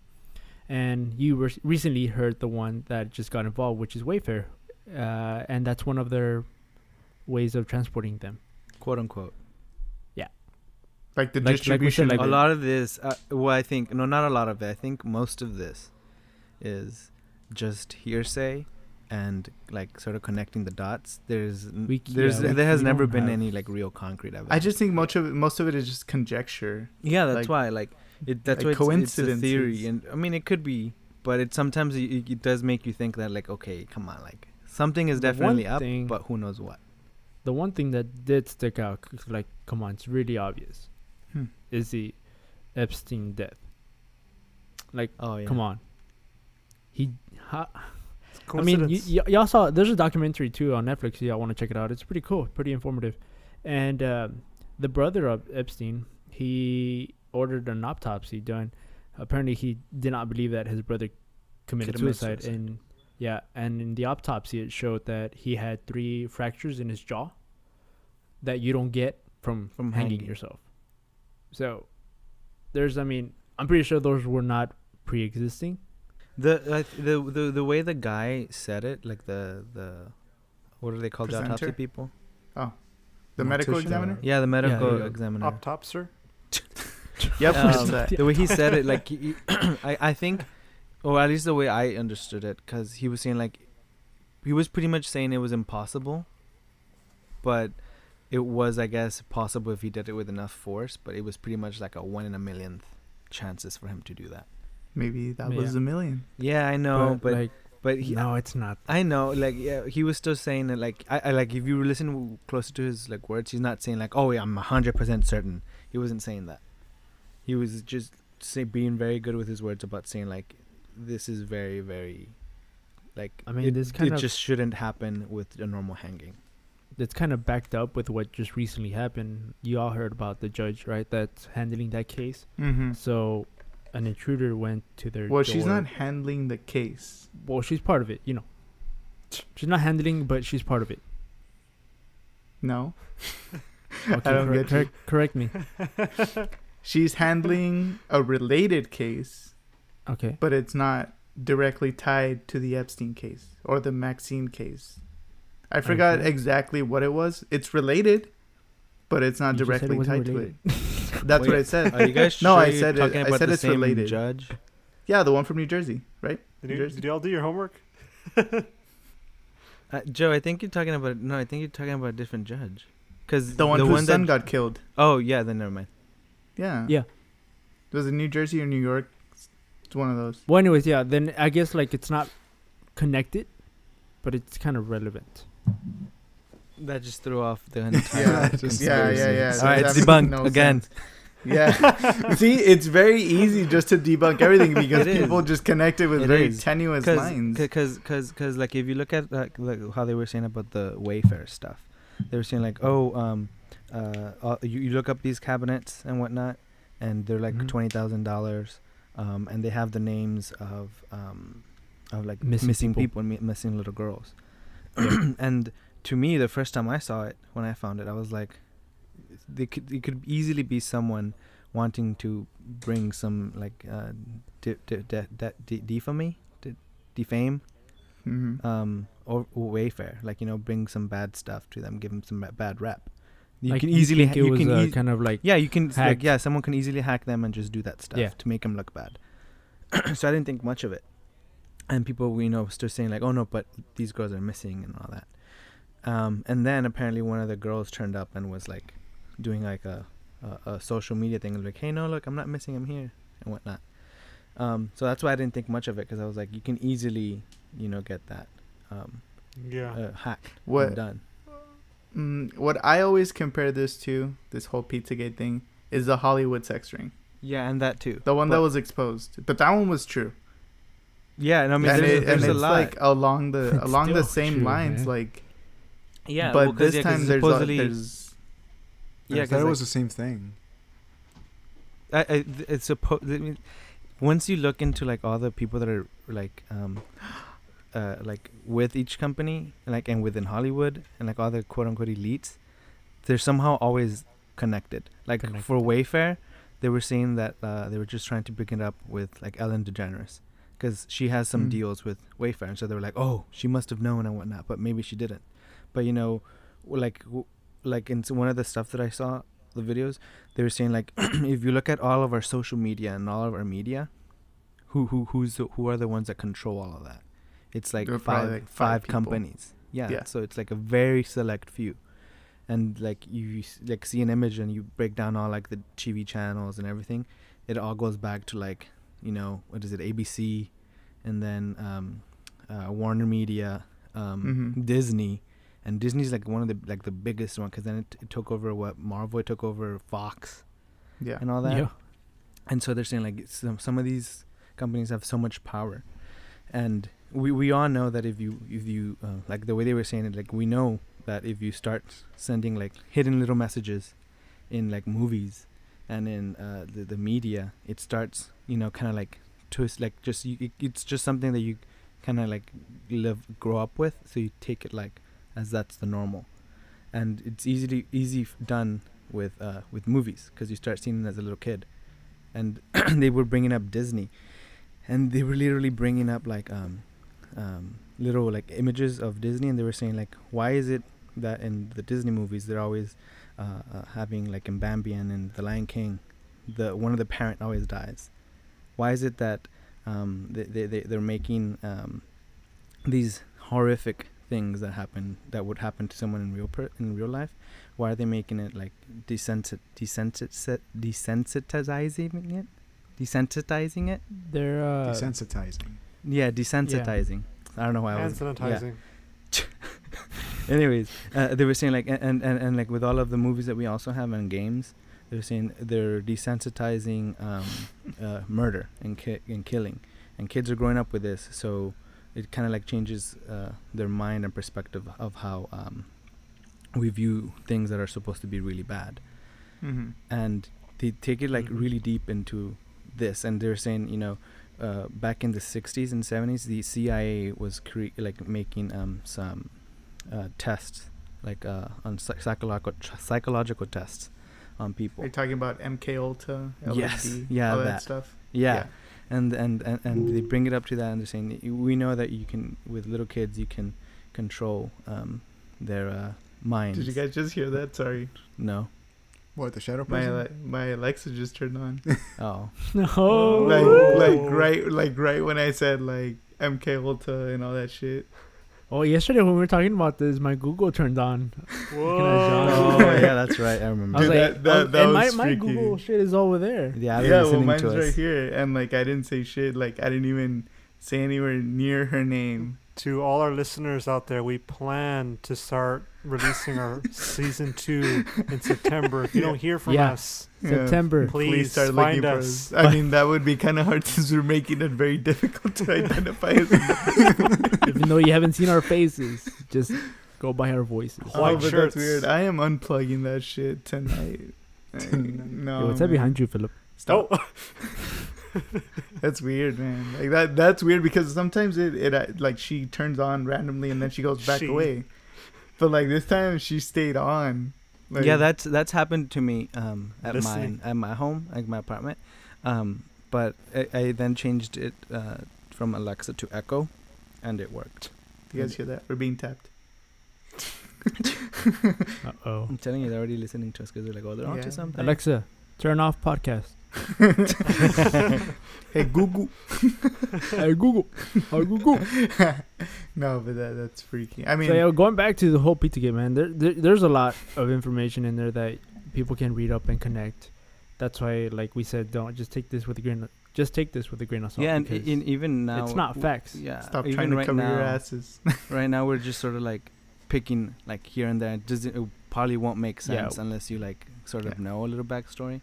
Speaker 5: And you re- recently heard the one that just got involved, which is Wayfair, uh, and that's one of their ways of transporting them.
Speaker 3: quote unquote.
Speaker 2: Like the
Speaker 5: Like- like
Speaker 2: distribution.
Speaker 5: said, like
Speaker 3: a lot of this, uh, well, I think no, not a lot of it. I think most of this is just hearsay and like sort of connecting the dots. There's
Speaker 5: We
Speaker 3: there's
Speaker 5: yeah, we-
Speaker 3: there has
Speaker 5: we
Speaker 3: never been
Speaker 5: have-
Speaker 3: any like real concrete evidence.
Speaker 2: I just think most of it, most of it is just conjecture.
Speaker 3: yeah, that's
Speaker 2: like-
Speaker 3: why like it that's
Speaker 2: like
Speaker 3: why it's, it's a theory, and I mean it could be, but it sometimes it, it does make you think that like okay, come on, like something is definitely up,
Speaker 5: thing-
Speaker 3: but who knows what.
Speaker 5: The one thing that did stick out, like, come on, it's really obvious,
Speaker 2: Hmm.
Speaker 5: is the Epstein death. Like,
Speaker 3: Oh yeah,
Speaker 5: come on. He, ha, I mean, y- y- y'all saw. There's a documentary too on Netflix. Y'all want to check it out? It's pretty cool, pretty informative. And um, the brother of Epstein, he ordered an autopsy done. Apparently, he did not believe that his brother committed
Speaker 3: Committed
Speaker 5: suicide,
Speaker 3: suicide.
Speaker 5: and yeah, and in the autopsy, it showed that he had three fractures in his jaw that you don't get from
Speaker 3: From
Speaker 5: hanging,
Speaker 3: hanging.
Speaker 5: yourself. So, there's. I mean, I'm pretty sure those were not pre-existing.
Speaker 3: The uh, the the the way the guy said it, like the the what are they called? The autopsy people.
Speaker 2: Oh, The medical examiner.
Speaker 3: Yeah, the medical
Speaker 5: yeah.
Speaker 3: examiner.
Speaker 4: Autopser.
Speaker 2: Yep.
Speaker 3: Um, the way he said it, like he, I, I think, or at least the way I understood it, because he was saying like, he was pretty much saying it was impossible, but it was, I guess, possible if he did it with enough force. But it was pretty much like a one in a millionth chances for him to do that.
Speaker 2: Maybe that
Speaker 5: Yeah.
Speaker 2: was a million.
Speaker 3: Yeah, I know, but
Speaker 5: like,
Speaker 3: but he,
Speaker 5: no, it's not.
Speaker 3: I know, like yeah, he was still saying that like I, I like if you listen closer to his like words, he's not saying like oh yeah, I'm hundred percent certain. He wasn't saying that. He was just say being very good with his words about saying like this is very very like
Speaker 5: I mean,
Speaker 3: it,
Speaker 5: this kind
Speaker 3: it
Speaker 5: of-
Speaker 3: just shouldn't happen with a normal hanging.
Speaker 5: That's kind of backed up with what just recently happened. You all heard about the judge, right? That's handling that case.
Speaker 2: Mm-hmm.
Speaker 5: So, an intruder went to their.
Speaker 2: Well, she's not handling the case.
Speaker 5: Well, she's part of it. You know, she's not handling, but she's part of it.
Speaker 2: No.
Speaker 5: Okay,
Speaker 2: I don't
Speaker 5: correct,
Speaker 2: get you.
Speaker 5: correct, correct me.
Speaker 2: She's handling a related case,
Speaker 5: Okay.
Speaker 2: but it's not directly tied to the Epstein case or the Maxwell case. I forgot
Speaker 5: Okay.
Speaker 2: exactly what it was. It's related, but it's not
Speaker 5: You just said it
Speaker 2: directly
Speaker 5: wasn't
Speaker 2: tied to it. That's what I said.
Speaker 3: Are you guys
Speaker 2: No,
Speaker 3: sure
Speaker 2: I
Speaker 3: you're
Speaker 2: said it-
Speaker 3: talking
Speaker 2: I said
Speaker 3: the
Speaker 2: it's
Speaker 3: same
Speaker 2: related.
Speaker 3: judge?
Speaker 2: Yeah, the one from New Jersey, right?
Speaker 4: Did
Speaker 2: New
Speaker 4: you,
Speaker 2: Jersey?
Speaker 4: did y'all do your homework?
Speaker 3: Uh, Joe, I think you're talking about no, I think you're talking about a different judge. Cause
Speaker 2: The one
Speaker 3: the
Speaker 2: whose
Speaker 3: one
Speaker 2: son
Speaker 3: that
Speaker 2: got killed.
Speaker 3: oh yeah, then never mind.
Speaker 2: Yeah.
Speaker 5: Yeah.
Speaker 2: Was it New Jersey or New York? It's one of those.
Speaker 5: Well, anyways, yeah. Then I guess like it's not connected, but it's kind of relevant.
Speaker 3: That just threw off the entire.
Speaker 2: Yeah,
Speaker 1: just-
Speaker 2: yeah, yeah, yeah.
Speaker 3: All right, it's debunked
Speaker 2: no
Speaker 3: again.
Speaker 2: sense. Yeah. See, it's very easy just to debunk everything because people just connect it with
Speaker 3: It
Speaker 2: very
Speaker 3: is.
Speaker 2: tenuous
Speaker 3: Cause,
Speaker 2: lines.
Speaker 3: cause, cause, cause, like if you look at like, like how they were saying about the Wayfair stuff, they were saying like, oh, um, uh, uh you, you look up these cabinets and whatnot, and they're like
Speaker 5: Mhm.
Speaker 3: twenty thousand dollars, um, and they have the names of um, of like
Speaker 5: Missing
Speaker 3: missing,
Speaker 5: people.
Speaker 3: people, and mi- missing little girls, and to me, the first time I saw it, when I found it, I was like, they could it could easily be someone wanting to bring some like uh, de- de- de- de- de- defame, de- defame,
Speaker 2: Mhm.
Speaker 3: um, or, or Wayfair, like you know, bring some bad stuff to them, give them some bad rep. You
Speaker 5: like,
Speaker 3: can easily,
Speaker 5: think
Speaker 3: ha-
Speaker 5: it
Speaker 3: you can ea-
Speaker 5: kind of like
Speaker 3: yeah, you can like yeah, someone can easily hack them and just do that stuff
Speaker 5: Yeah.
Speaker 3: to make them look bad. so I didn't think much of it, and people you know still saying like, oh no, but these girls are missing and all that. Um, and then apparently one of the girls turned up and was like doing like a a, a social media thing, like, hey no, look, I'm not missing, I'm here and whatnot. Um, so that's why I didn't think much of it because I was like, you can easily you know get that um,
Speaker 4: Yeah.
Speaker 3: uh, hacked
Speaker 2: What
Speaker 3: and done.
Speaker 2: mm, what I always compare this to, this whole Pizzagate thing, is the Hollywood sex ring.
Speaker 3: Yeah, and that too.
Speaker 2: The one that was exposed. But that one was true.
Speaker 3: Yeah, and I mean,
Speaker 2: and
Speaker 3: there's,
Speaker 2: it,
Speaker 3: there's
Speaker 2: and
Speaker 3: a
Speaker 2: it's
Speaker 3: lot.
Speaker 2: like along the
Speaker 5: It's
Speaker 2: along the same
Speaker 5: true,
Speaker 2: lines,
Speaker 5: man.
Speaker 2: like
Speaker 3: yeah,
Speaker 2: but
Speaker 3: well, 'cause,
Speaker 2: this
Speaker 3: yeah, 'cause
Speaker 2: time there's, a,
Speaker 3: supposedly,
Speaker 2: there's
Speaker 1: I
Speaker 3: Yeah,
Speaker 1: thought
Speaker 3: because
Speaker 1: it
Speaker 3: like,
Speaker 1: was the same thing.
Speaker 3: I, I, it's supposed. I mean, once you look into like all the people that are like, um, uh, like with each company, like and within Hollywood, and like all the quote unquote elites, they're somehow always connected. Like for Wayfair, they were saying that uh, they were just trying to pick it up with like Ellen DeGeneres, because she has some
Speaker 2: Mm.
Speaker 3: deals with Wayfair, and so they were like, oh, she must have known and whatnot, but maybe she didn't. But you know, like, like in one of the stuff that I saw, the videos, they were saying like if you look at all of our social media and all of our media, who who who's the, who are the ones that control all of that? It's like five
Speaker 2: like, five
Speaker 3: five
Speaker 2: people.
Speaker 3: companies. Yeah,
Speaker 2: Yeah.
Speaker 3: So it's like a very select few, and like you s- like see an image and you break down all like the TV channels and everything, it all goes back to like you know what is it ABC, and then um, uh, Warner Media, um,
Speaker 2: Mhm.
Speaker 3: Disney, and Disney's like one of the like the biggest one because then it, it took over what Marvel it took over Fox
Speaker 2: Yeah.
Speaker 3: and all that.
Speaker 5: Yeah.
Speaker 3: And so they're saying like some some of these companies have so much power, and we we all know that if you if you uh, like the way they were saying it, like we know that if you start sending like hidden little messages in like movies and in uh, the the media, it starts you know kind of like twist like just you, it, it's just something that you kind of like live grow up with, so you take it like as that's the normal, and it's easily easy done with uh with movies because you start seeing it as a little kid. And they were bringing up disney. And they were literally bringing up like um um little like images of disney and they were saying like why is it that in the disney movies they're always having like in bambi and in the lion king the one of the parent always dies. Why is it that um they, they, they they're making um these horrific things that happen that would happen to someone in real per- in real life? Why are they making it like desensit desensit desensitizing it? Desensitizing it?
Speaker 5: They're uh,
Speaker 1: Desensitizing.
Speaker 3: yeah desensitizing. I don't know why i
Speaker 4: Hand
Speaker 3: was yeah. Anyways uh, they were saying like and, and and like with all of the movies that we also have and games they're saying they're desensitizing um, uh, murder and, ki- and killing and kids are growing up with this so it kind of like changes uh, their mind and perspective of how um, we view things that are supposed to be really bad
Speaker 2: Mm-hmm.
Speaker 3: and they take it like
Speaker 4: Mhm.
Speaker 3: really deep into this and they're saying you know uh, back in the 60s and 70s the cia was cre- like making um, some uh, tests like uh, on psychological psychological tests on people
Speaker 2: Are you talking about MK Ultra? LSD,
Speaker 3: Yes. Yeah,
Speaker 2: all that,
Speaker 3: that.
Speaker 2: stuff.
Speaker 3: yeah, And, and and and they bring it up to that and they're saying we know that you can with little kids you can control um, their uh, minds
Speaker 2: Did you guys just hear that? Sorry,
Speaker 3: no
Speaker 1: What the shadow
Speaker 2: my
Speaker 1: person?
Speaker 2: Ale- my Alexa just turned on.
Speaker 3: oh
Speaker 5: No.
Speaker 2: like like right like right when I said like MK Ultra and all that shit.
Speaker 5: Oh, yesterday when we were talking about this, my Google turned on. John.
Speaker 3: oh yeah that's right I remember
Speaker 5: I was
Speaker 2: Dude,
Speaker 5: like,
Speaker 2: that- that-
Speaker 5: I
Speaker 2: that
Speaker 5: and my,
Speaker 2: was
Speaker 5: my
Speaker 2: freaky.
Speaker 5: Google shit is over there.
Speaker 3: yeah they're
Speaker 2: yeah, well, mine's
Speaker 3: to us
Speaker 2: right here, and like I didn't say shit. Like I didn't even say anywhere near her name.
Speaker 4: To all our listeners out there, we plan to start releasing our season two in September. If you don't hear from
Speaker 5: Yeah.
Speaker 4: us,
Speaker 2: Yeah.
Speaker 5: September.
Speaker 4: please,
Speaker 2: start
Speaker 4: find
Speaker 2: looking for
Speaker 4: us.
Speaker 2: I mean, that would be kind of hard since we're making it very difficult to identify us.
Speaker 5: Even though you haven't seen our faces, just go by our voices.
Speaker 4: Oh, White
Speaker 2: but
Speaker 4: shirts.
Speaker 2: that's weird. I am unplugging that shit tonight. I- no,
Speaker 5: Yo, what's that behind you, Philip?
Speaker 2: Stop.
Speaker 4: Oh,
Speaker 2: That's weird, man. Like that. That's weird because sometimes it, it uh, like she turns on randomly and then she goes back
Speaker 4: She.
Speaker 2: away. But like this time she stayed on. Like,
Speaker 3: yeah, that's that's happened to me um, at
Speaker 4: Listening.
Speaker 3: mine at my home, like my apartment. Um, but I, I then changed it uh, from Alexa to Echo, and it worked.
Speaker 2: You guys hear that? We're being tapped.
Speaker 5: Uh oh.
Speaker 3: I'm telling you, they're already listening to us because they're like, oh, they're onto
Speaker 2: Yeah.
Speaker 3: something.
Speaker 5: Alexa, turn off podcast.
Speaker 2: Hey Google.
Speaker 5: hey Google. Hey Google.
Speaker 2: no, but that that's freaky. I mean,
Speaker 5: so yeah, going back to the whole Pizzagate, man, there, there there's a lot of information in there that people can read up and connect. That's why, like we said, don't just take this with a grain. Of, just take this with a grain of salt.
Speaker 3: yeah, and in, even now,
Speaker 5: it's not
Speaker 3: w-
Speaker 5: facts.
Speaker 3: Yeah,
Speaker 2: stop
Speaker 3: even
Speaker 2: trying to
Speaker 3: right
Speaker 2: cover
Speaker 3: now,
Speaker 2: your asses.
Speaker 3: right now we're just sort of like picking like here and there. It, doesn't, it probably won't make
Speaker 5: Yeah.
Speaker 3: sense unless you like sort of
Speaker 2: Yeah.
Speaker 3: know a little backstory,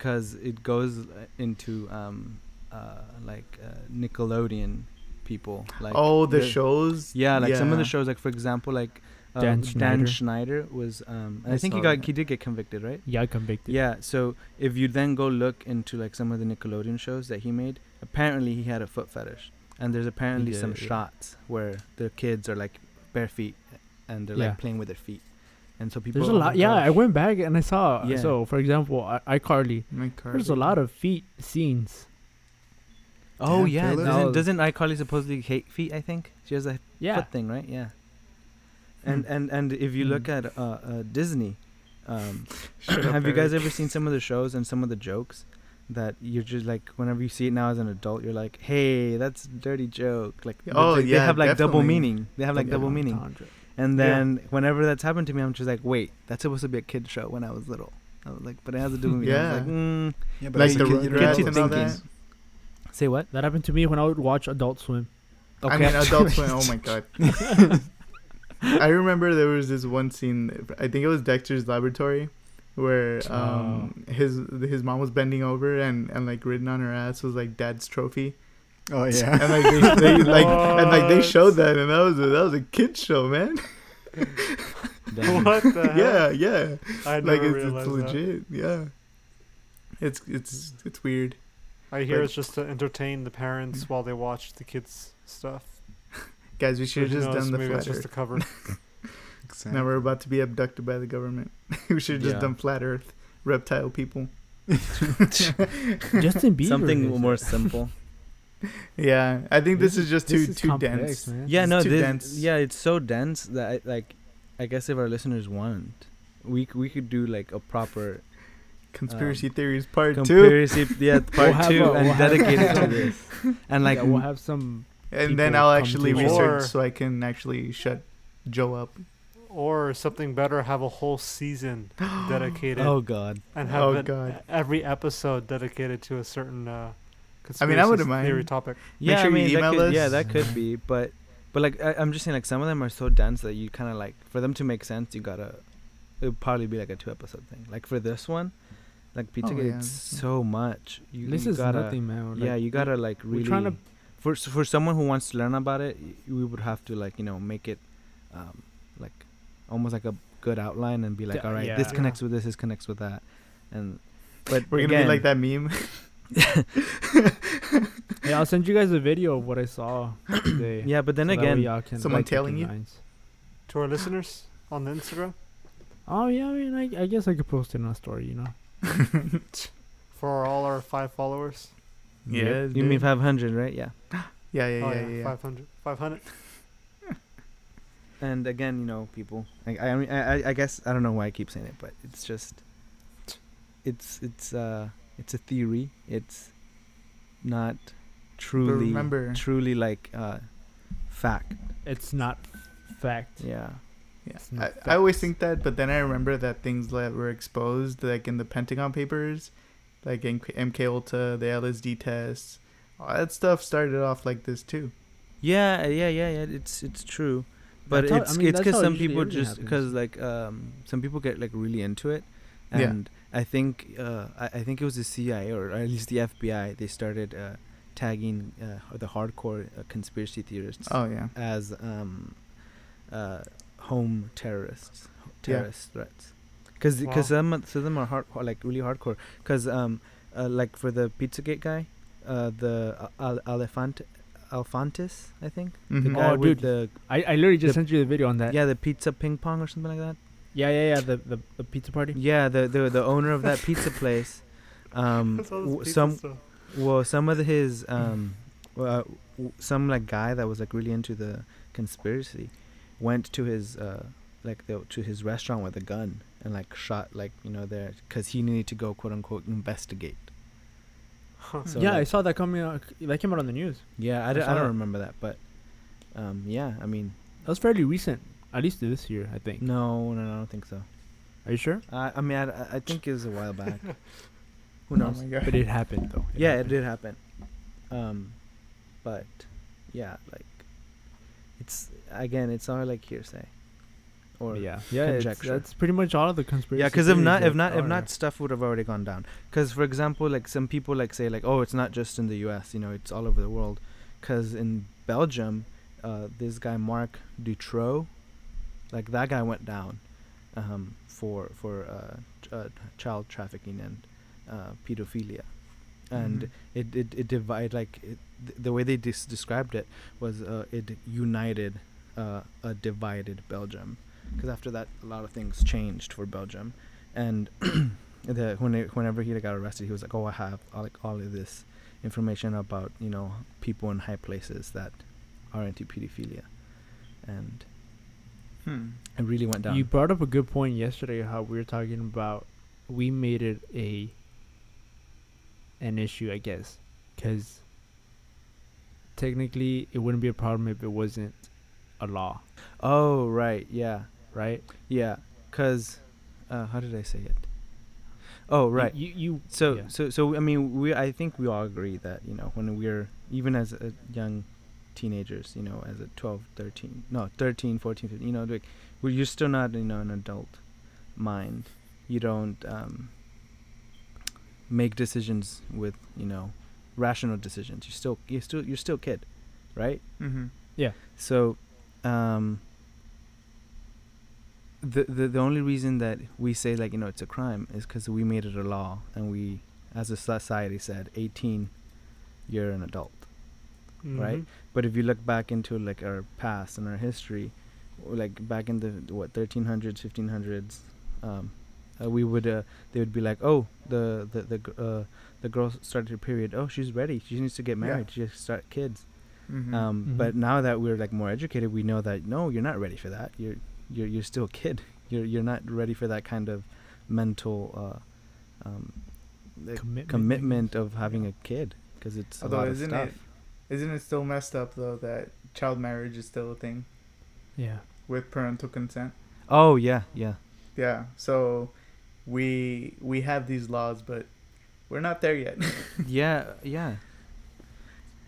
Speaker 3: because it goes uh, into um, uh, like uh, Nickelodeon people. Like
Speaker 2: oh, the
Speaker 3: the-
Speaker 2: shows.
Speaker 3: Yeah, like some of the shows, like for example, like uh,
Speaker 5: Dan
Speaker 3: Dan
Speaker 5: Schneider.
Speaker 3: Schneider was, um, I,
Speaker 2: I
Speaker 3: think he got
Speaker 2: that.
Speaker 3: he did get convicted, right?
Speaker 5: Yeah, convicted.
Speaker 3: Yeah. So if you then go look into like some of the Nickelodeon shows that he made, apparently he had a foot fetish, and there's apparently some
Speaker 5: yeah.
Speaker 3: shots where the kids are like bare feet, and they're
Speaker 5: Yeah.
Speaker 3: like playing with their feet, and so people.
Speaker 5: There's a
Speaker 4: Oh
Speaker 5: lot. Yeah, I went back and I saw.
Speaker 3: Yeah.
Speaker 5: So, for example, I, iCarly. There's a lot of feet scenes.
Speaker 3: Oh
Speaker 1: Damn,
Speaker 3: yeah, doesn't, doesn't iCarly supposedly hate feet? I think she has a
Speaker 5: Yeah.
Speaker 3: foot thing, right? Yeah. And
Speaker 5: Hmm.
Speaker 3: and and if you look
Speaker 5: Hmm.
Speaker 3: at uh, uh, Disney, um,
Speaker 2: Shut up,
Speaker 3: have you guys
Speaker 2: Eric.
Speaker 3: ever seen some of the shows and some of the jokes that you're just like whenever you see it now as an adult, you're like, hey, that's a dirty joke. Like,
Speaker 2: Oh,
Speaker 3: they, they have like double meaning. They have like
Speaker 5: Yeah,
Speaker 3: double meaning.
Speaker 5: entendre.
Speaker 3: And
Speaker 4: Yeah.
Speaker 3: then whenever that's happened to me, I'm just like, wait, that's supposed to be a kid show when I was little. I was like, but it has to double meaning. I was like,
Speaker 2: Yeah.
Speaker 3: mm,
Speaker 1: Yeah, but
Speaker 2: Like the
Speaker 1: kid, you don't
Speaker 3: Rugrats
Speaker 1: know
Speaker 2: and
Speaker 1: those
Speaker 2: all
Speaker 1: things.
Speaker 2: that.
Speaker 3: say what?
Speaker 5: That happened to me when I would watch Adult Swim.
Speaker 2: I mean, Adult Swim. Oh my god. I remember there was this one scene. I think it was Dexter's Laboratory, where um his his mom was bending over and and like written on her ass was like Dad's trophy,
Speaker 1: Oh
Speaker 2: and
Speaker 1: yeah.
Speaker 2: like they, they like and like they showed that, and that was a, that was a kids show, man.
Speaker 4: What the heck?
Speaker 2: yeah, yeah.
Speaker 4: I
Speaker 2: Like
Speaker 4: never
Speaker 2: it's,
Speaker 4: realized
Speaker 2: it's
Speaker 4: that.
Speaker 2: legit. Yeah. It's it's it's weird.
Speaker 4: I hear
Speaker 2: But-
Speaker 4: it's just to entertain the parents while they watch the kids' stuff.
Speaker 2: Guys, we should have just done the
Speaker 4: maybe
Speaker 2: flat
Speaker 4: it's just
Speaker 2: Earth.
Speaker 4: a cover.
Speaker 1: Exactly.
Speaker 2: Now we're about to be abducted by the government. we should have just
Speaker 3: Yeah.
Speaker 2: done flat Earth, reptile people.
Speaker 5: Justin Bieber.
Speaker 3: Something more simple.
Speaker 2: Yeah, I think this, is just
Speaker 5: this
Speaker 2: too
Speaker 5: is
Speaker 2: too
Speaker 5: complex,
Speaker 2: dense.
Speaker 5: man.
Speaker 3: Yeah,
Speaker 2: It's
Speaker 3: no,
Speaker 2: too
Speaker 3: this,
Speaker 2: dense.
Speaker 3: yeah, it's so dense that I, like, I guess if our listeners want, we we could do like a proper
Speaker 2: Conspiracy
Speaker 3: Um,
Speaker 2: theories part two,
Speaker 3: conspiracy, yeah, part
Speaker 5: have
Speaker 3: two,
Speaker 5: a-
Speaker 3: and
Speaker 5: we'll have-
Speaker 3: dedicate it to this, and like
Speaker 5: yeah, we'll have some.
Speaker 2: and then I'll actually research so I can actually shut Joe up.
Speaker 4: or something better, have a whole season dedicated
Speaker 3: oh god,
Speaker 4: and have
Speaker 2: Oh, God.
Speaker 4: every episode dedicated to a certain uh,
Speaker 2: I mean, I wouldn't
Speaker 4: conspiracy theory
Speaker 2: mind.
Speaker 4: topic.
Speaker 3: yeah,
Speaker 2: sure
Speaker 3: I mean, that
Speaker 2: email
Speaker 3: could, yeah, that could be, but but like I, I'm just saying, like some of them are so dense that you kind of like for them to make sense, you gotta it would probably be like a two episode thing. Like for this one, like Pizza
Speaker 2: Oh,
Speaker 3: Gate,
Speaker 2: yeah,
Speaker 3: it's so much. You,
Speaker 5: This
Speaker 3: you
Speaker 5: is
Speaker 3: gotta,
Speaker 5: nothing, man.
Speaker 3: yeah, you gotta like
Speaker 5: we're
Speaker 3: really
Speaker 5: trying to-
Speaker 3: for for someone who wants to learn about it, we would have to like you know make it um like almost like a good outline and be like,
Speaker 5: Yeah,
Speaker 3: all right,
Speaker 5: yeah.
Speaker 3: this
Speaker 4: Yeah.
Speaker 3: connects with this, this connects with that, and but
Speaker 2: We're gonna
Speaker 3: again,
Speaker 2: be like that meme.
Speaker 5: Yeah, I'll send you guys a video of what I saw today.
Speaker 3: Yeah, but then
Speaker 5: so
Speaker 3: again,
Speaker 5: can,
Speaker 2: Someone
Speaker 5: like, take
Speaker 2: telling you?
Speaker 5: lines.
Speaker 4: To our listeners on the Instagram,
Speaker 5: Oh yeah, I mean, I, I guess I could post it on a story, you know.
Speaker 4: for all our five followers.
Speaker 2: yeah,
Speaker 3: you mean 500, right? Yeah.
Speaker 2: yeah, yeah,
Speaker 4: oh,
Speaker 2: yeah,
Speaker 4: yeah,
Speaker 2: yeah.
Speaker 4: 500. 500.
Speaker 3: And again, you know, people. I, I mean, I, I- I guess I don't know why I keep saying it, but it's just, it's it's uh it's a theory. It's not truly
Speaker 2: remember-
Speaker 3: truly like uh fact.
Speaker 5: It's not fact.
Speaker 3: Yeah.
Speaker 2: Yeah, I,
Speaker 5: not
Speaker 2: I always think that, but then I remember that things that were exposed, like in the Pentagon Papers, like in MK Ultra, the LSD tests, all that stuff started off like this too.
Speaker 3: Yeah, yeah, yeah, yeah. It's it's true, but
Speaker 5: That's how-
Speaker 3: it's
Speaker 5: I mean,
Speaker 3: it's because some people just because like um some people get like really into it,
Speaker 2: Yeah.
Speaker 3: I think uh I, I think it was the CIA or, at least the FBI they started uh tagging uh the hardcore uh, conspiracy theorists
Speaker 2: Oh yeah,
Speaker 3: as um uh home terrorists
Speaker 2: Yeah.
Speaker 3: terrorist threats because
Speaker 4: Wow.
Speaker 3: because some some of them are hard like really hardcore because um uh, like for the Pizzagate guy uh the Al- Alefant Alfantis I think the
Speaker 2: Mhm.
Speaker 3: guy
Speaker 5: Oh,
Speaker 3: with
Speaker 5: dude.
Speaker 3: the
Speaker 5: I, I literally just
Speaker 3: The-
Speaker 5: sent you the video on that.
Speaker 3: yeah the pizza ping pong or something like that
Speaker 5: yeah, yeah, yeah. The the, the pizza party.
Speaker 3: yeah the the the owner of that pizza place um
Speaker 4: That's all this pizza
Speaker 3: some
Speaker 4: stuff.
Speaker 3: well some of his um uh, some like guy that was like really into the conspiracy went to his uh like the, to his restaurant with a gun and like shot like you know there because he needed to go quote unquote investigate
Speaker 4: Huh.
Speaker 3: so
Speaker 5: yeah, I saw that coming out. That came out on the news.
Speaker 3: yeah I,
Speaker 5: I
Speaker 3: d- I
Speaker 5: saw
Speaker 3: don't
Speaker 5: that.
Speaker 3: remember that but um yeah i mean
Speaker 5: That was fairly recent, at least this year, I think.
Speaker 3: no no, no i don't think so
Speaker 5: Are you sure?
Speaker 3: i, I mean I, I think it was a while back who
Speaker 2: Oh
Speaker 3: knows
Speaker 2: my God.
Speaker 5: But it happened though.
Speaker 3: yeah, it did happen. Um, but yeah, like it's again, it's all like hearsay, or
Speaker 5: yeah, yeah. It's,
Speaker 3: conjecture.
Speaker 5: that's pretty much all of the conspiracy.
Speaker 3: yeah, because if not, if not, if not, stuff would have already gone down. Because for example, like some people like say like, oh, it's not just in the U.S. You know, it's all over the world. Because in Belgium, uh, this guy Marc Dutroux, like that guy went down um, for for uh, ch- uh, child trafficking and uh, pedophilia, and
Speaker 2: Mhm.
Speaker 3: it it it divide like it, th- the way they dis- described it was uh, it united uh, a divided Belgium. Because after that a lot of things changed for Belgium, and the when it, whenever he got arrested he was like oh I have all, like all of this information about you know people in high places that are into pedophilia, and
Speaker 2: Hmm.
Speaker 3: it really went down.
Speaker 5: You brought up a good point yesterday. How we were talking about we made it a an issue, I guess, because technically it wouldn't be a problem if it wasn't a law,
Speaker 3: oh right, yeah,
Speaker 5: right?
Speaker 3: yeah, because uh, how did I say it? Oh right.
Speaker 5: You you
Speaker 3: So
Speaker 5: yeah.
Speaker 3: so so I mean we I think we all agree that you know when we're even as a young teenagers you know as a 12 13 no 13 14 15 you know like well, you're still not you know an adult mind you don't um, make decisions with you know rational decisions you still you still you're still a kid right
Speaker 2: Mm-hmm. Yeah.
Speaker 3: So, um, the, the the only reason that we say like you know it's a crime is because we made it a law and we, as a society, said 18, you're an adult. Right.
Speaker 4: Mhm.
Speaker 3: But if you look back into like our past and our history, like back in the what 1300s, 1500s, um, uh, we would uh, they would be like, oh, the the the gr- uh, the girl started her period. Oh, she's ready. She needs to get
Speaker 2: Yeah.
Speaker 3: married. She has to start kids.
Speaker 2: Mm-hmm.
Speaker 3: Um,
Speaker 5: Mhm.
Speaker 3: But now that we're like more educated, we know that no, you're not ready for that. You're you're you're still a kid. You're you're not ready for that kind of mental uh, um,
Speaker 5: Commitment,
Speaker 3: commitment of having a kid because it's
Speaker 2: Although
Speaker 3: a lot of
Speaker 2: isn't
Speaker 3: stuff.
Speaker 2: it isn't it still messed up though that child marriage is still a thing
Speaker 5: yeah.
Speaker 2: with parental consent?
Speaker 3: Oh yeah, yeah,
Speaker 2: Yeah. So we we have these laws, but we're not there yet.
Speaker 3: yeah, yeah.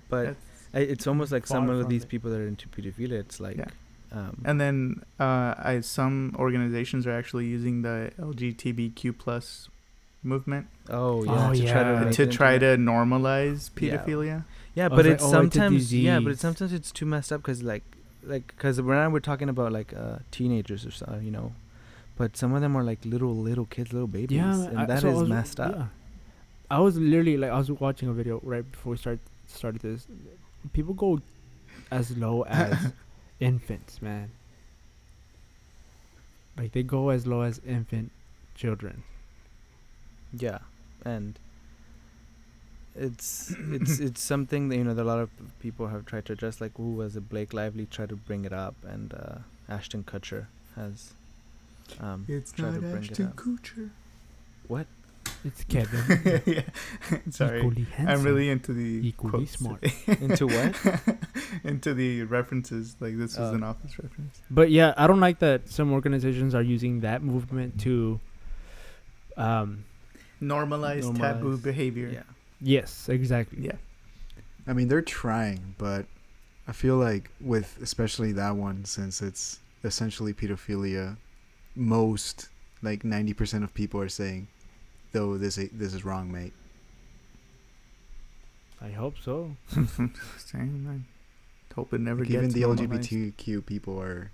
Speaker 3: But
Speaker 2: That's-
Speaker 3: I, it's almost like some of these
Speaker 5: it.
Speaker 3: people that are into pedophilia. It's like,
Speaker 2: Yeah.
Speaker 3: um,
Speaker 2: And then uh, I some organizations are actually using the LGBTQ plus movement
Speaker 3: oh yeah,
Speaker 5: Oh,
Speaker 3: to try to,
Speaker 5: yeah.
Speaker 2: to try to normalize pedophilia.
Speaker 3: Yeah,
Speaker 5: I
Speaker 3: but
Speaker 5: was like,
Speaker 3: it's
Speaker 5: oh,
Speaker 3: sometimes yeah, but it's sometimes it's too messed up because like like because when I, we're talking about like uh, teenagers or so, you know, but some of them are like little little kids, little babies,
Speaker 5: Yeah,
Speaker 3: and
Speaker 5: I-
Speaker 3: that is
Speaker 5: so I was-
Speaker 3: messed up.
Speaker 5: yeah. I was literally like I was watching a video right before we start started this. People go as low as infants, man. Like they go as low as infant children.
Speaker 3: Yeah, and it's it's it's something that you know that a lot of people have tried to address. Like, who was it? Blake Lively tried to bring it up, and uh, Ashton Kutcher has. Um,
Speaker 2: It's
Speaker 3: Try to
Speaker 2: not
Speaker 3: bring it
Speaker 2: Ashton
Speaker 3: up.
Speaker 2: Kutcher.
Speaker 3: what?
Speaker 5: It's Kevin.
Speaker 2: yeah. Sorry. I'm really into the
Speaker 5: Equally
Speaker 2: quotes
Speaker 5: smart.
Speaker 3: Into what?
Speaker 2: into the references. Like this was
Speaker 3: Oh.
Speaker 2: an office reference.
Speaker 5: But yeah, I don't like that some organizations are using that movement to um
Speaker 2: Normalize, taboo behavior.
Speaker 3: Yeah.
Speaker 5: Yes, exactly.
Speaker 2: Yeah.
Speaker 1: I mean, they're trying, but I feel like with especially that one, since it's essentially pedophilia, most like ninety percent of people are saying, "Though this this is wrong, mate."
Speaker 5: I hope so.
Speaker 2: Same, man. Hope it never
Speaker 1: Like,
Speaker 2: gets
Speaker 1: even the. LGBTQ people are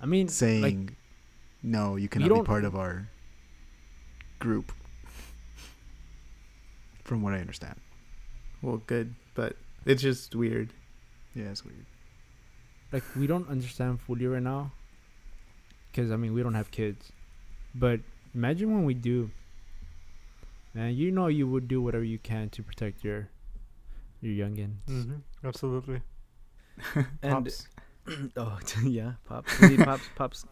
Speaker 5: I mean,
Speaker 1: saying,
Speaker 5: like,
Speaker 1: "No, you cannot be part of our group." From what I understand,
Speaker 2: Well, good, but it's just weird.
Speaker 1: yeah, it's weird.
Speaker 5: like we don't understand fully right now because i mean we don't have kids but imagine when we do man you know you would do whatever you can to protect your your youngins
Speaker 4: hmm Absolutely.
Speaker 3: And
Speaker 4: Pops.
Speaker 3: oh yeah, pops, we need pops, pops,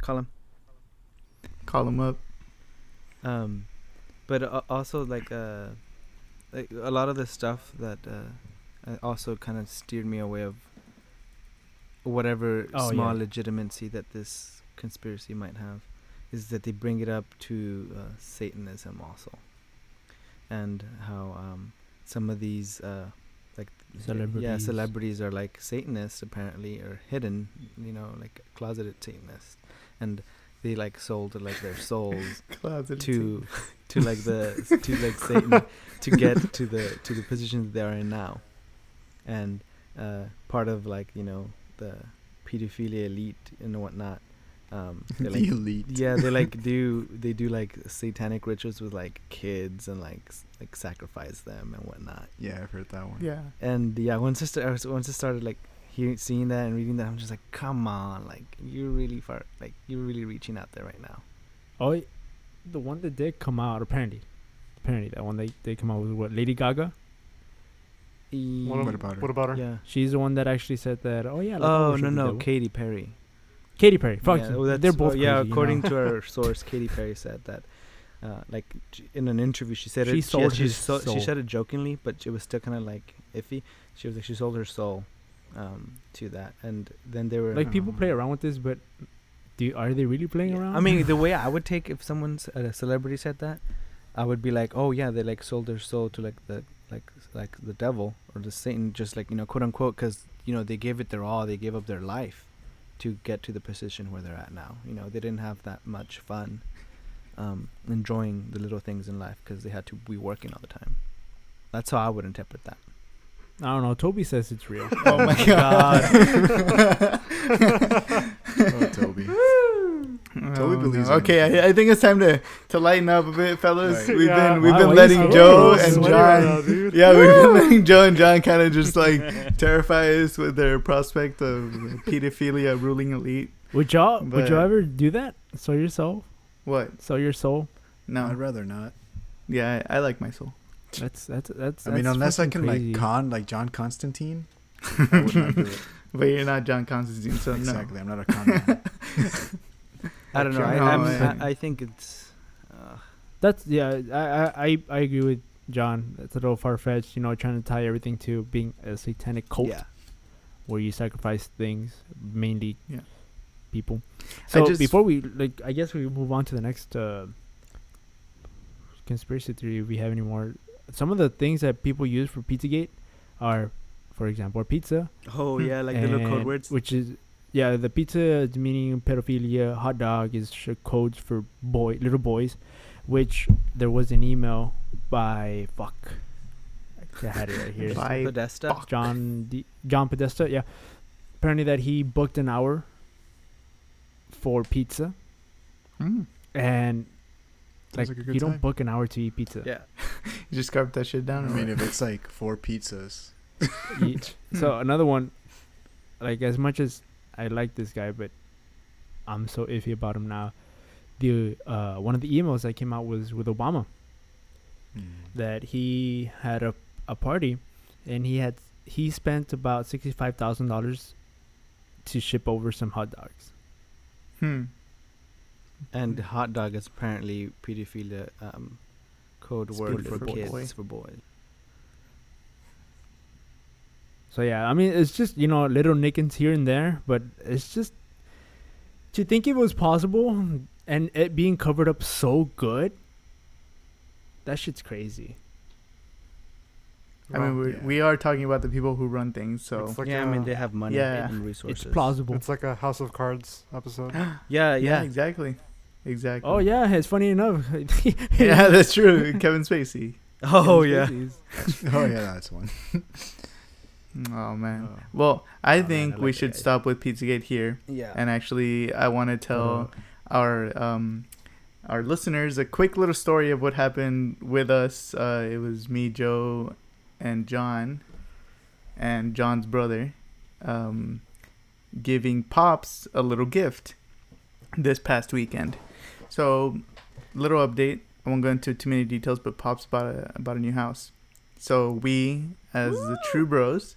Speaker 3: call him.
Speaker 2: Call him up.
Speaker 3: Um, but uh, also like uh, like a lot of the stuff that uh, uh, also kind of steered me away of whatever
Speaker 5: Oh,
Speaker 3: small
Speaker 5: yeah.
Speaker 3: legitimacy that this conspiracy might have is that they bring it up to uh, Satanism also, and how um, some of these uh, like yeah
Speaker 5: Celebrities.
Speaker 3: celebrities are like Satanists apparently or hidden you know like closeted Satanists, and they like sold like their souls to to like the to like Satan to get to the to the position that they are in now, and uh, part of like you know the pedophilia elite and whatnot. Um,
Speaker 1: the
Speaker 3: like
Speaker 1: elite.
Speaker 3: yeah, they like do they do like satanic rituals with like kids and like s- like sacrifice them and whatnot.
Speaker 1: Yeah, I've heard that one.
Speaker 2: Yeah.
Speaker 3: And yeah, once I st- I was- once I started like hearing, seeing that and reading that, I'm just like, come on, like you're really far, like you're really reaching out there right now.
Speaker 5: Oh, y- the one that did come out apparently, apparently that one they did come out with what Lady Gaga.
Speaker 4: What,
Speaker 1: What about her?
Speaker 4: What about her?
Speaker 3: Yeah.
Speaker 5: She's the one that actually said that. Oh yeah. like,
Speaker 3: Oh no no,
Speaker 5: devil."
Speaker 3: Katy Perry.
Speaker 5: Katy Perry. Fuck,
Speaker 3: yeah, well,
Speaker 5: they're both.
Speaker 3: oh, yeah,
Speaker 5: crazy, you
Speaker 3: according
Speaker 5: know?
Speaker 3: to our source, Katy Perry said that. Uh, like in an interview, she said
Speaker 5: She
Speaker 3: it.
Speaker 5: sold
Speaker 3: she,
Speaker 5: his
Speaker 3: so,
Speaker 5: soul.
Speaker 3: she said it jokingly, but it was still kind of like iffy. She was like she sold her soul um, to that, and then they were
Speaker 5: like people play around with this, but do you, are they really playing around?
Speaker 3: I mean, the way I would take if someone's a celebrity said that, I would be like, oh yeah, they like sold their soul to like the like like the devil or the Satan, just like you know, quote unquote, because you know they gave it their all, they gave up their life to get to the position where they're at now. You know, they didn't have that much fun, um, enjoying the little things in life because they had to be working all the time. That's how I would interpret that.
Speaker 5: I don't know. Toby says it's real.
Speaker 2: Oh my god.
Speaker 1: Oh, Toby. Oh, Toby believes in
Speaker 2: Okay. I, I think it's time to, to lighten up a bit, fellas.
Speaker 1: Right.
Speaker 2: We've
Speaker 4: Yeah.
Speaker 2: been we've
Speaker 5: Why-
Speaker 2: been letting
Speaker 5: you so-
Speaker 2: Joe
Speaker 5: Oh,
Speaker 2: and John.
Speaker 4: now.
Speaker 2: Yeah, we've been letting Joe and John kind of just like terrify us with their prospect of pedophilia ruling elite.
Speaker 5: Would y'all would y'all ever do that? Sell your soul?
Speaker 2: What?
Speaker 5: Sell your soul?
Speaker 2: No.
Speaker 1: I'd rather not.
Speaker 2: Yeah, I, I like my soul.
Speaker 5: That's that's that's.
Speaker 1: I mean,
Speaker 5: that's
Speaker 1: unless I can
Speaker 5: crazy.
Speaker 1: like con like John Constantine, I would not do it.
Speaker 2: But you're not John Constantine, so
Speaker 1: exactly. I'm not a con man.
Speaker 3: I don't know. I, I'm,
Speaker 2: I-
Speaker 3: I, I think it's. Uh,
Speaker 5: That's yeah. I I I, I agree with John. It's a little far fetched. You know, trying to tie everything to being a satanic cult
Speaker 3: yeah.
Speaker 5: where you sacrifice things, mainly
Speaker 2: Yeah.
Speaker 5: people. So
Speaker 2: just-
Speaker 5: before we like, I guess we move on to the next uh, conspiracy theory. If we have any more, some of the things that people use for PizzaGate are, for example, pizza.
Speaker 3: Oh yeah, like the little code words.
Speaker 5: Which is, yeah, the pizza is meaning pedophilia. Hot dog is sh- codes for boy, little boys. Which there was an email by fuck. I had it right here.
Speaker 2: By
Speaker 3: Podesta.
Speaker 2: fuck.
Speaker 5: John D- John Podesta, yeah. Apparently that he booked an hour for pizza,
Speaker 2: Mm.
Speaker 5: and like,
Speaker 1: Sounds like a good
Speaker 5: you don't
Speaker 1: time.
Speaker 5: book an hour to eat pizza.
Speaker 3: Yeah.
Speaker 2: You just carve that shit down. I
Speaker 1: mean, if it's like four pizzas,
Speaker 5: Each. so another one, like as much as I like this guy, but I'm so iffy about him now. The uh, one of the emails that came out was with Obama that he had a a party, and he had he spent about sixty five thousand dollars to ship over some hot dogs.
Speaker 2: Hmm.
Speaker 3: And hot dog is apparently pedophilia um, code word for,
Speaker 2: for
Speaker 3: kids
Speaker 2: boy.
Speaker 3: for boys.
Speaker 5: So yeah, I mean it's just you know little nickings here and there, but it's just to think it was possible and it being covered up so good. That shit's crazy.
Speaker 2: I mean,
Speaker 4: Well,
Speaker 2: we
Speaker 1: yeah.
Speaker 2: we are talking about the people who run things, so
Speaker 4: It's like
Speaker 3: yeah, I
Speaker 4: a,
Speaker 3: mean they have money
Speaker 2: Yeah.
Speaker 3: and resources.
Speaker 5: It's plausible.
Speaker 4: It's like a House of Cards episode.
Speaker 3: Yeah,
Speaker 2: yeah,
Speaker 3: yeah.
Speaker 2: exactly, exactly.
Speaker 5: Oh yeah, it's funny enough.
Speaker 2: yeah, that's true. Kevin Spacey.
Speaker 3: Oh yeah.
Speaker 1: oh yeah, that's one.
Speaker 2: Oh man.
Speaker 1: Oh.
Speaker 2: Well, I
Speaker 5: Oh, man,
Speaker 2: think
Speaker 5: I
Speaker 2: we
Speaker 5: like
Speaker 2: should
Speaker 5: guy.
Speaker 2: stop with Pizzagate here.
Speaker 3: Yeah.
Speaker 2: And actually, I want to tell
Speaker 5: Uh,
Speaker 2: our um our listeners a quick little story of what happened with us. Uh, it was me, Joe, and John, and John's brother, um, giving Pops a little gift this past weekend. So, little update. I won't go into too many details, but Pops bought a bought a new house. So we, as the true bros,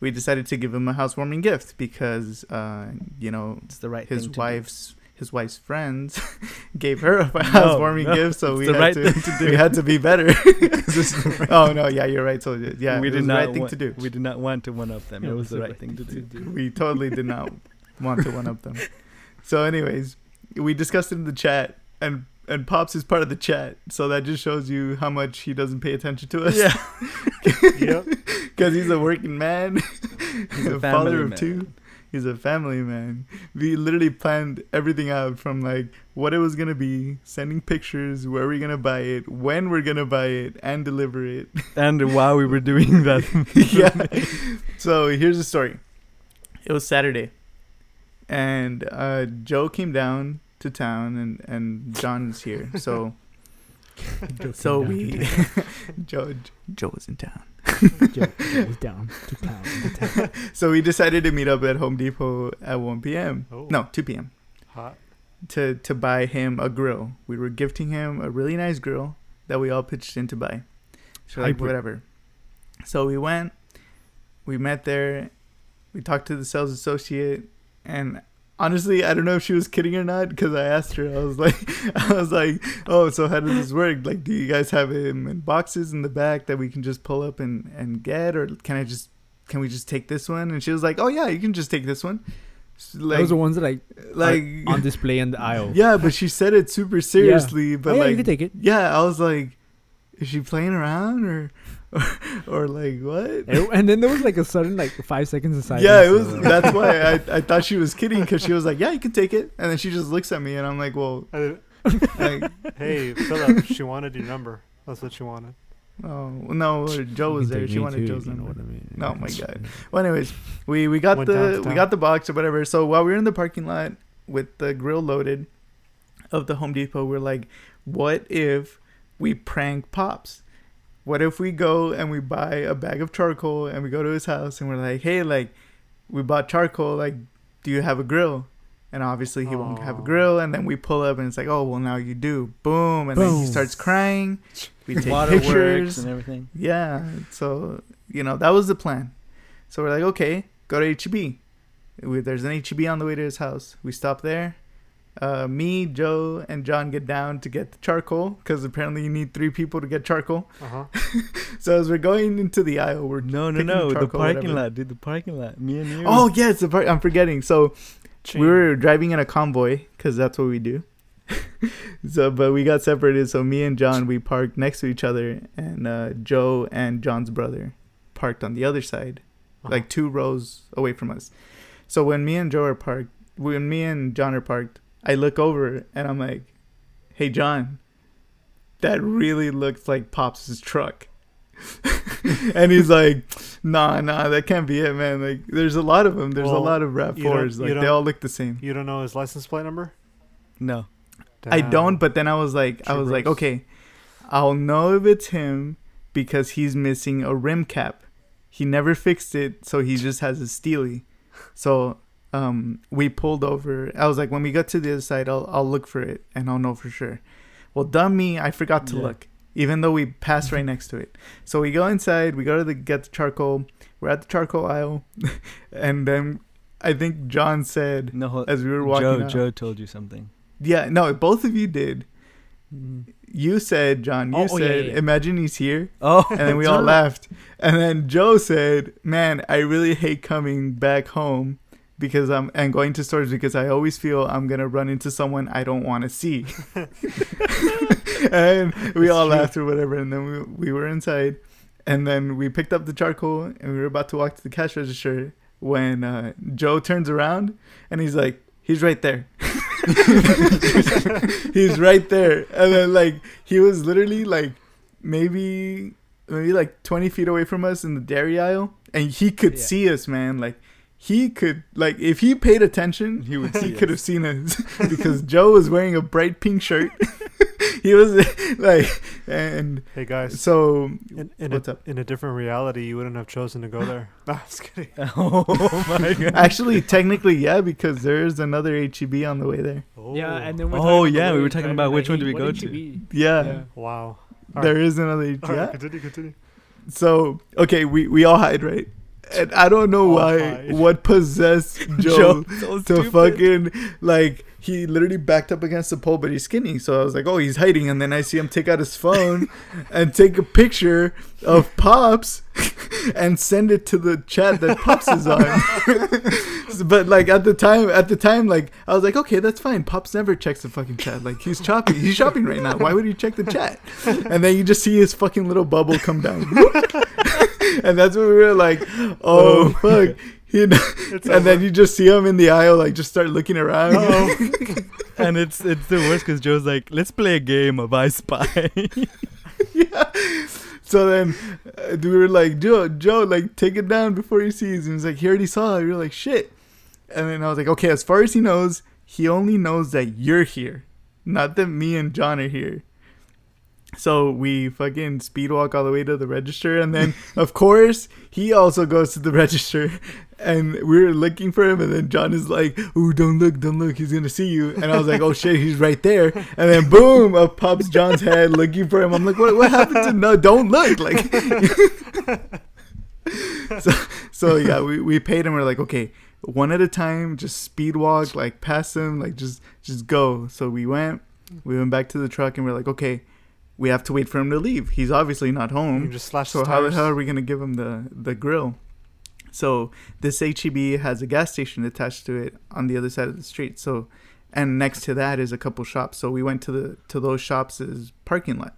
Speaker 2: we decided to give him a housewarming gift because, uh, you know,
Speaker 3: it's the right
Speaker 2: his
Speaker 3: thing do.
Speaker 2: wife's his wife's friends gave her a housewarming
Speaker 3: no,
Speaker 2: gift, so we had
Speaker 3: right
Speaker 2: to,
Speaker 3: to do.
Speaker 2: we had to be better. oh no, yeah, you're right. So yeah,
Speaker 3: we
Speaker 2: it
Speaker 3: did
Speaker 2: was the
Speaker 3: not
Speaker 2: right thing
Speaker 3: want,
Speaker 2: to do.
Speaker 3: We did not want to one up them. It was the right thing to do.
Speaker 2: We totally did not want to one up them. So, anyways, we discussed it in the chat, and and Pops is part of the chat, so that just shows you how much he doesn't pay attention to us.
Speaker 3: Yeah.
Speaker 4: yep.
Speaker 2: because he's a working man,
Speaker 3: He's a
Speaker 2: a father of
Speaker 3: man.
Speaker 2: two. He's a family man. We literally planned everything out from like what it was gonna be, sending pictures, where we're gonna buy it, when we're gonna buy it, and deliver it.
Speaker 3: And while we were doing that,
Speaker 2: yeah. So here's the story. It was Saturday. And uh, Joe came down to town, and and John's here. So so we Joe Joe was in town.
Speaker 5: Joe, Joe was down to town. To town.
Speaker 2: So we decided to meet up at Home Depot at 1 p.m.
Speaker 4: Oh.
Speaker 2: No, 2 p.m.
Speaker 4: Hot.
Speaker 2: to to buy him a grill. We were gifting him a really nice grill that we all pitched in to buy. So like whatever. So we went, we met there, we talked to the sales associate, and honestly, I don't know if she was kidding or not because I asked her. I was like, I was like, oh, so how does this work? Like, do you guys have him in boxes in the back that we can just pull up and and get, or can I just can we just take this one? And she was like, oh yeah, you can just take this one. Like,
Speaker 5: Those are ones that I
Speaker 2: like
Speaker 5: on display in the aisle.
Speaker 2: yeah, but she said it super seriously. But
Speaker 5: oh, yeah,
Speaker 2: like,
Speaker 5: you can take it.
Speaker 2: yeah, I was like, is she playing around or, or like what?
Speaker 5: And and then there was like a sudden like five seconds of silence.
Speaker 2: Yeah, it was.
Speaker 5: so,
Speaker 2: That's why I, I thought she was kidding because she was like, yeah, you can take it, and then she just looks at me and I'm like, well, like,
Speaker 4: hey, Philip, she wanted your number. That's what she wanted.
Speaker 2: oh no, Joe was there. She wanted
Speaker 5: too,
Speaker 2: Joe's
Speaker 5: you know
Speaker 2: number.
Speaker 5: what I mean?
Speaker 2: Oh my God. Well, anyways, we we got
Speaker 4: Went
Speaker 2: the
Speaker 4: down
Speaker 2: we got the box or whatever. So while we were in the parking lot with the grill loaded of the Home Depot, we're like, what if we prank Pops? What if we go and we buy a bag of charcoal and we go to his house and we're like, hey, like, we bought charcoal. Like, do you have a grill? And obviously he won't have a grill. And then we pull up and it's like, oh, well, now you do. Boom. And then he starts crying. We take
Speaker 3: Waterworks
Speaker 2: pictures.
Speaker 3: and everything.
Speaker 2: Yeah. So, you know, that was the plan. So we're like, okay, go to HEB. We, there's an HEB on the way to his house. We stop there. Uh, me, Joe, and John get down to get the charcoal because apparently you need three people to get charcoal.
Speaker 4: Uh huh.
Speaker 2: So as we're going into the aisle, we're
Speaker 3: No, no,
Speaker 2: picking
Speaker 3: no. The
Speaker 2: charcoal,
Speaker 3: parking
Speaker 2: whatever.
Speaker 3: lot, dude. The parking lot. Me and you.
Speaker 2: Oh yes, the part I'm forgetting. So we were driving in a convoy because that's what we do. so, but we got separated. So me and John we parked next to each other, and uh, Joe and John's brother parked on the other side,
Speaker 4: Uh-huh.
Speaker 2: like two rows away from us. So when me and Joe are parked, when me and John are parked, I look over and I'm like, "Hey, John, that really looks like Pops' truck." and he's like, "Nah, nah, that can't be it, man. Like, there's a lot of them. There's a lot of Rav Fours. Like, they all look the same."
Speaker 4: You don't know his license plate number?
Speaker 3: no.
Speaker 2: I don't, but then I was like, I was like, okay, I'll know if it's him because he's missing a rim cap. He never fixed it, so he just has a steely. So um, we pulled over. I was like, when we got to the other side, I'll I'll look for it and I'll know for sure. Well, dumb me, I forgot to
Speaker 5: Yeah.
Speaker 2: look, even though we passed right next to it. So we go inside. We go to the get the charcoal. We're at the charcoal aisle, and then I think John said
Speaker 3: No.
Speaker 2: as we were walking
Speaker 3: Joe,
Speaker 2: out,
Speaker 3: Joe told you something.
Speaker 2: yeah, no, both of you did.
Speaker 5: Mm.
Speaker 2: You said, John, you
Speaker 5: Oh, oh,
Speaker 2: said,
Speaker 5: yeah, yeah.
Speaker 2: imagine he's here.
Speaker 3: Oh.
Speaker 2: And then we all laughed. And then Joe said, man, I really hate coming back home because I'm and going to stores because I always feel I'm going to run into someone I don't want to see. and we all
Speaker 4: true.
Speaker 2: laughed or whatever. And then we, we were inside. And then we picked up the charcoal and we were about to walk to the cash register when uh, Joe turns around and he's like, he's right there. he's right there. And then like he was literally like maybe maybe like 20 feet away from us in the dairy aisle and he could
Speaker 3: Yeah.
Speaker 2: see us man like he could like if he paid attention
Speaker 3: He would
Speaker 2: he
Speaker 3: see
Speaker 2: could have seen us because joe was wearing a bright pink shirt he was like and
Speaker 4: Hey guys,
Speaker 2: so
Speaker 4: in, in,
Speaker 2: what's
Speaker 4: a,
Speaker 2: up?
Speaker 4: in a different reality, you wouldn't have chosen to go there. No, just kidding.
Speaker 3: oh my god.
Speaker 2: actually technically yeah because there's another heb on the way there
Speaker 4: Oh,
Speaker 5: Yeah, and then we're
Speaker 3: Oh, yeah, we
Speaker 5: we're
Speaker 3: were talking about which one do we go
Speaker 5: did
Speaker 3: to?
Speaker 2: yeah,
Speaker 5: Yeah.
Speaker 4: wow.
Speaker 2: there is another
Speaker 4: All right,
Speaker 2: yeah
Speaker 4: continue, continue.
Speaker 2: so okay we we all hide right and i don't know
Speaker 4: oh
Speaker 2: why
Speaker 4: hide.
Speaker 2: what possessed joe
Speaker 3: so
Speaker 2: to fucking like he literally backed up against the pole, but he's skinny. So I was like, oh, he's hiding, and then I see him take out his phone and take a picture of Pops and send it to the chat that Pops is on. but like at the time, at the time, like I was like, okay, that's fine. Pops never checks the fucking chat. Like he's shopping, he's shopping right now. Why would he check the chat? And then you just see his fucking little bubble come down, and that's when we were like, oh fuck. You know, and then you just see him in the aisle, like just start looking around.
Speaker 3: and it's it's the worst because Joe's like, let's play a game of I Spy.
Speaker 2: yeah. So then uh, we were like, Joe, Joe, like take it down before he sees. And he's like, he already saw it. We were like, shit. And then I was like, okay, as far as he knows, he only knows that you're here, not that me and John are here. So we fucking speed walk all the way to the register, and then of course he also goes to the register, and we were looking for him, and then John is like, "Ooh, don't look, don't look, he's gonna see you." And I was like, "Oh shit, he's right there!" And then boom, up pops John's head looking for him. I'm like, "What? What happened to no? Don't look!" Like, so, so yeah, we we paid him. We're like, okay, one at a time, just speed walk, like past him, like just just go. So we went, we went back to the truck, and we're like, okay, we have to wait for him to leave. He's obviously not home.
Speaker 4: just slash
Speaker 2: So how hell are we gonna give him the the grill? So this HEB has a gas station attached to it on the other side of the street. So and next to that is a couple shops. So we went to the to those shops' parking lot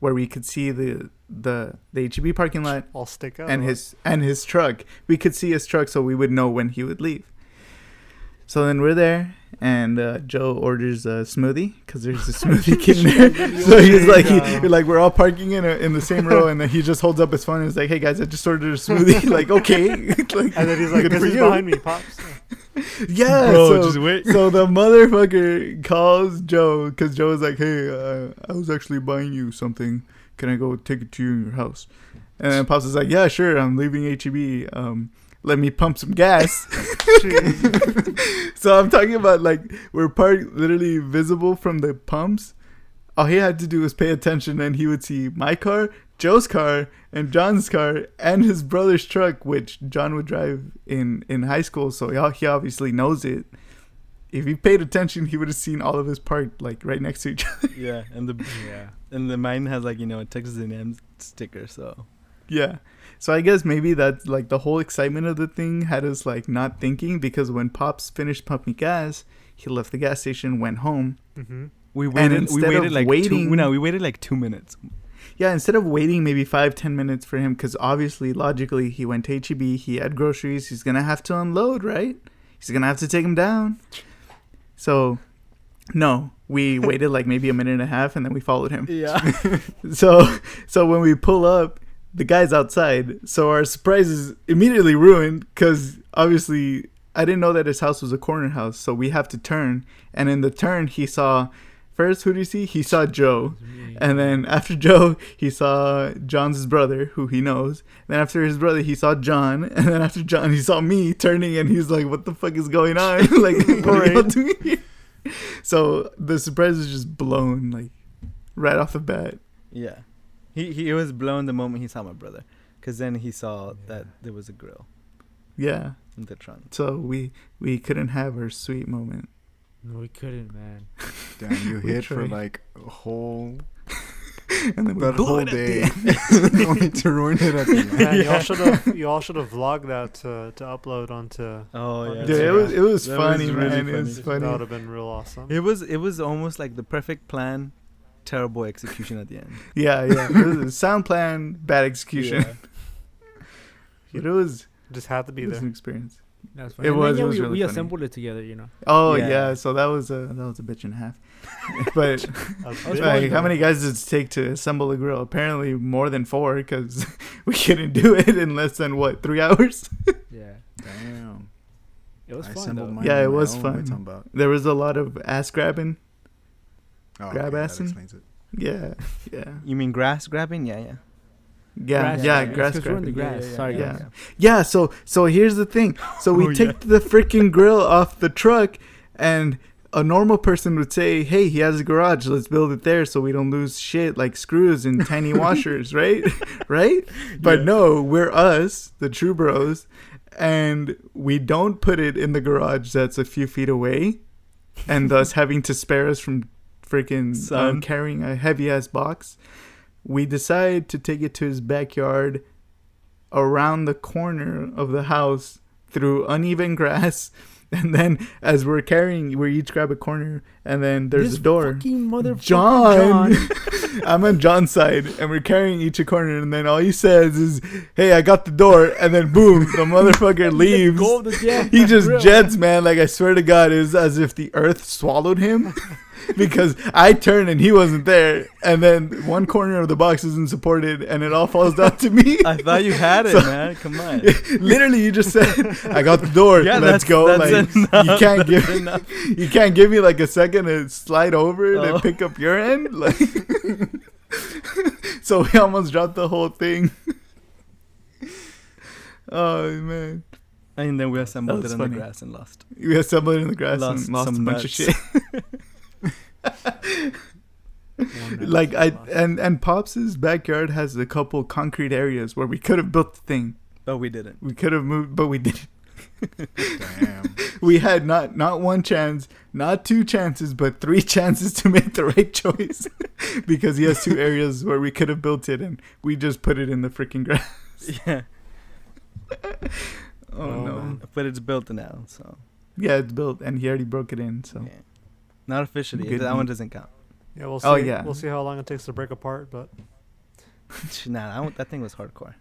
Speaker 2: where we could see the the the HEB parking lot
Speaker 4: All stick out.
Speaker 2: and his and his truck. We could see his truck, so we would know when he would leave. So then we're there, and uh, Joe orders a smoothie because there's a Smoothie King in there. so he's like, he, like we're all parking in a, in the same row, and then he just holds up his phone and is like, "Hey guys, I just ordered a smoothie." like, okay, like,
Speaker 4: and then he's like,
Speaker 2: good
Speaker 4: "This is
Speaker 2: you."
Speaker 4: behind me, pops."
Speaker 2: Yeah,
Speaker 5: Bro,
Speaker 2: so,
Speaker 5: just wait.
Speaker 2: so the motherfucker calls Joe because Joe is like, "Hey, uh, I was actually buying you something. Can I go take it to you in your house?" And then Pops is like, "Yeah, sure. I'm leaving HEB. Um, let me pump some gas." so I'm talking about like we're parked literally visible from the pumps. All he had to do was pay attention, and he would see my car, Joe's car, and John's car, and his brother's truck, which John would drive in in high school. So he he obviously knows it. If he paid attention, he would have seen all of his parked like right next to each other.
Speaker 3: Yeah, and the
Speaker 5: Yeah.
Speaker 3: and the mine has like you know a Texas A&M sticker, so
Speaker 2: Yeah. So I guess maybe that's like the whole excitement of the thing had us like not thinking because when Pops finished pumping gas, he left the gas station, went home.
Speaker 4: hmm
Speaker 3: we waited. We waited like
Speaker 2: waiting-
Speaker 3: two. No, we waited like two minutes.
Speaker 2: Yeah, instead of waiting maybe five, ten minutes for him, because obviously, logically, he went to HEB, he had groceries, he's gonna have to unload, right? He's gonna have to take him down. So, no, we waited like maybe a minute and a half, and then we followed him.
Speaker 3: Yeah.
Speaker 2: So, so when we pull up, the guy's outside. So our surprise is immediately ruined because obviously I didn't know that his house was a corner house. So we have to turn, and in the turn, he saw. First, who do you see? He saw Joe. And then after Joe, he saw John's brother, who he knows. Then after his brother, he saw John. And then after John, he saw me turning, and he's like, "What the fuck is going on? like, what are y'all
Speaker 4: Right.
Speaker 2: doing here?" So the surprise is just blown, like right off the bat.
Speaker 3: yeah. He he was blown the moment he saw my brother, cause then he saw that there was a grill
Speaker 2: Yeah.
Speaker 3: in the trunk.
Speaker 2: So we we couldn't have our sweet moment.
Speaker 5: No, we couldn't, man.
Speaker 1: Damn, you
Speaker 2: We
Speaker 1: hid for like a whole
Speaker 2: And then we
Speaker 1: that whole
Speaker 2: it at the
Speaker 1: day,
Speaker 2: end.
Speaker 1: only to ruin it at the end.
Speaker 4: Man, y'all should have you all should have vlogged that to to upload onto.
Speaker 3: Oh yeah.
Speaker 4: Yeah,
Speaker 2: it was it was
Speaker 3: That was
Speaker 2: funny,
Speaker 3: really
Speaker 2: man. It was funny.
Speaker 4: That would have been real awesome.
Speaker 3: It was it was almost like the perfect plan, terrible execution at the end.
Speaker 2: Yeah, yeah. It was a sound plan, bad execution. It was
Speaker 4: Just had to be
Speaker 2: it was an experience.
Speaker 5: That was
Speaker 2: It
Speaker 5: funny. And then,
Speaker 2: was-
Speaker 5: yeah,
Speaker 2: it was
Speaker 5: we,
Speaker 2: really
Speaker 5: we
Speaker 2: funny.
Speaker 5: assembled it together, you know.
Speaker 2: Oh
Speaker 3: Yeah.
Speaker 2: yeah. so that was a that was a bitch and a half. but
Speaker 4: A
Speaker 5: was
Speaker 2: like, how many guys did it take to assemble a grill? Apparently more than four, because we couldn't do it in less than what three hours.
Speaker 5: Yeah.
Speaker 1: Damn.
Speaker 5: It was
Speaker 1: I
Speaker 5: fun,
Speaker 1: assembled
Speaker 5: though.
Speaker 1: mine
Speaker 2: Yeah, it was
Speaker 1: own. What
Speaker 2: fun.
Speaker 1: talking about?
Speaker 2: There was a lot of ass grabbing.
Speaker 1: Oh,
Speaker 2: Grab
Speaker 1: okay, that
Speaker 2: assing?
Speaker 1: explains it.
Speaker 2: Yeah, yeah,
Speaker 3: You mean grass grabbing? Yeah, yeah.
Speaker 2: yeah,
Speaker 5: Grass
Speaker 2: yeah.
Speaker 5: grabbing.
Speaker 2: Grass
Speaker 5: It's 'cause we're in the
Speaker 2: grabbing.
Speaker 5: grass. Sorry,
Speaker 2: yeah.
Speaker 5: guys.
Speaker 2: Yeah, so so here's the thing. So we
Speaker 3: Oh,
Speaker 2: take the freaking grill off the truck and a normal person would say, "Hey, he has a garage. Let's build it there so we don't lose shit like screws and tiny washers, right? right? But
Speaker 3: Yeah.
Speaker 2: no, we're us, the true bros, and we don't put it in the garage that's a few feet away and thus having to spare us from freaking um,
Speaker 3: Sun.
Speaker 2: carrying a heavy ass box. We decide to take it to his backyard around the corner of the house through uneven grass. And then as we're carrying, we each grab a corner, and then there's
Speaker 5: This
Speaker 2: a door. John.
Speaker 5: John.
Speaker 2: I'm on John's side, and we're carrying each a corner, and then all he says is, "Hey, I got the door," and then boom, the motherfucker leaves. He just jets, man. Like I swear to God, it was as if the earth swallowed him. Because I turned and he wasn't there, and then one corner of the box isn't supported, and it all falls down to me.
Speaker 3: I thought you had it,
Speaker 2: So-
Speaker 3: man. Come on.
Speaker 2: Literally, you just said, "I got the door.
Speaker 3: Yeah,
Speaker 2: Let's
Speaker 3: that's-
Speaker 2: go."
Speaker 3: that's
Speaker 2: like
Speaker 3: enough.
Speaker 2: you can't
Speaker 3: That's
Speaker 2: give
Speaker 3: enough.
Speaker 2: you can't give me like a second to slide over
Speaker 3: Oh.
Speaker 2: and pick up your end. Like, so we almost dropped the whole thing. oh man,
Speaker 3: And then we assembled it
Speaker 2: was
Speaker 3: in
Speaker 2: funny.
Speaker 3: the grass and lost.
Speaker 2: we assembled it in the grass
Speaker 3: Lost
Speaker 2: and lost a
Speaker 3: some
Speaker 2: bunch of shit.
Speaker 3: Nuts.
Speaker 2: like I and and Pops's backyard has a couple concrete areas where we could have built the thing.
Speaker 3: But we didn't.
Speaker 2: We could have moved, but we didn't.
Speaker 1: Damn.
Speaker 2: We had not not one chance, not two chances, but three chances to make the right choice, because he has two areas where we could have built it, and we just put it in the freaking grass.
Speaker 3: Yeah.
Speaker 2: Oh,
Speaker 4: Oh,
Speaker 2: no!
Speaker 4: man.
Speaker 3: But it's built now, so
Speaker 2: Yeah, it's built, and he already broke it in. So
Speaker 3: yeah. Not officially.
Speaker 2: Good
Speaker 3: that one doesn't count.
Speaker 4: Yeah, we'll oh, see.
Speaker 2: Oh, yeah.
Speaker 4: We'll see how long it takes to break apart, but
Speaker 3: nah, that, one, that thing was hardcore.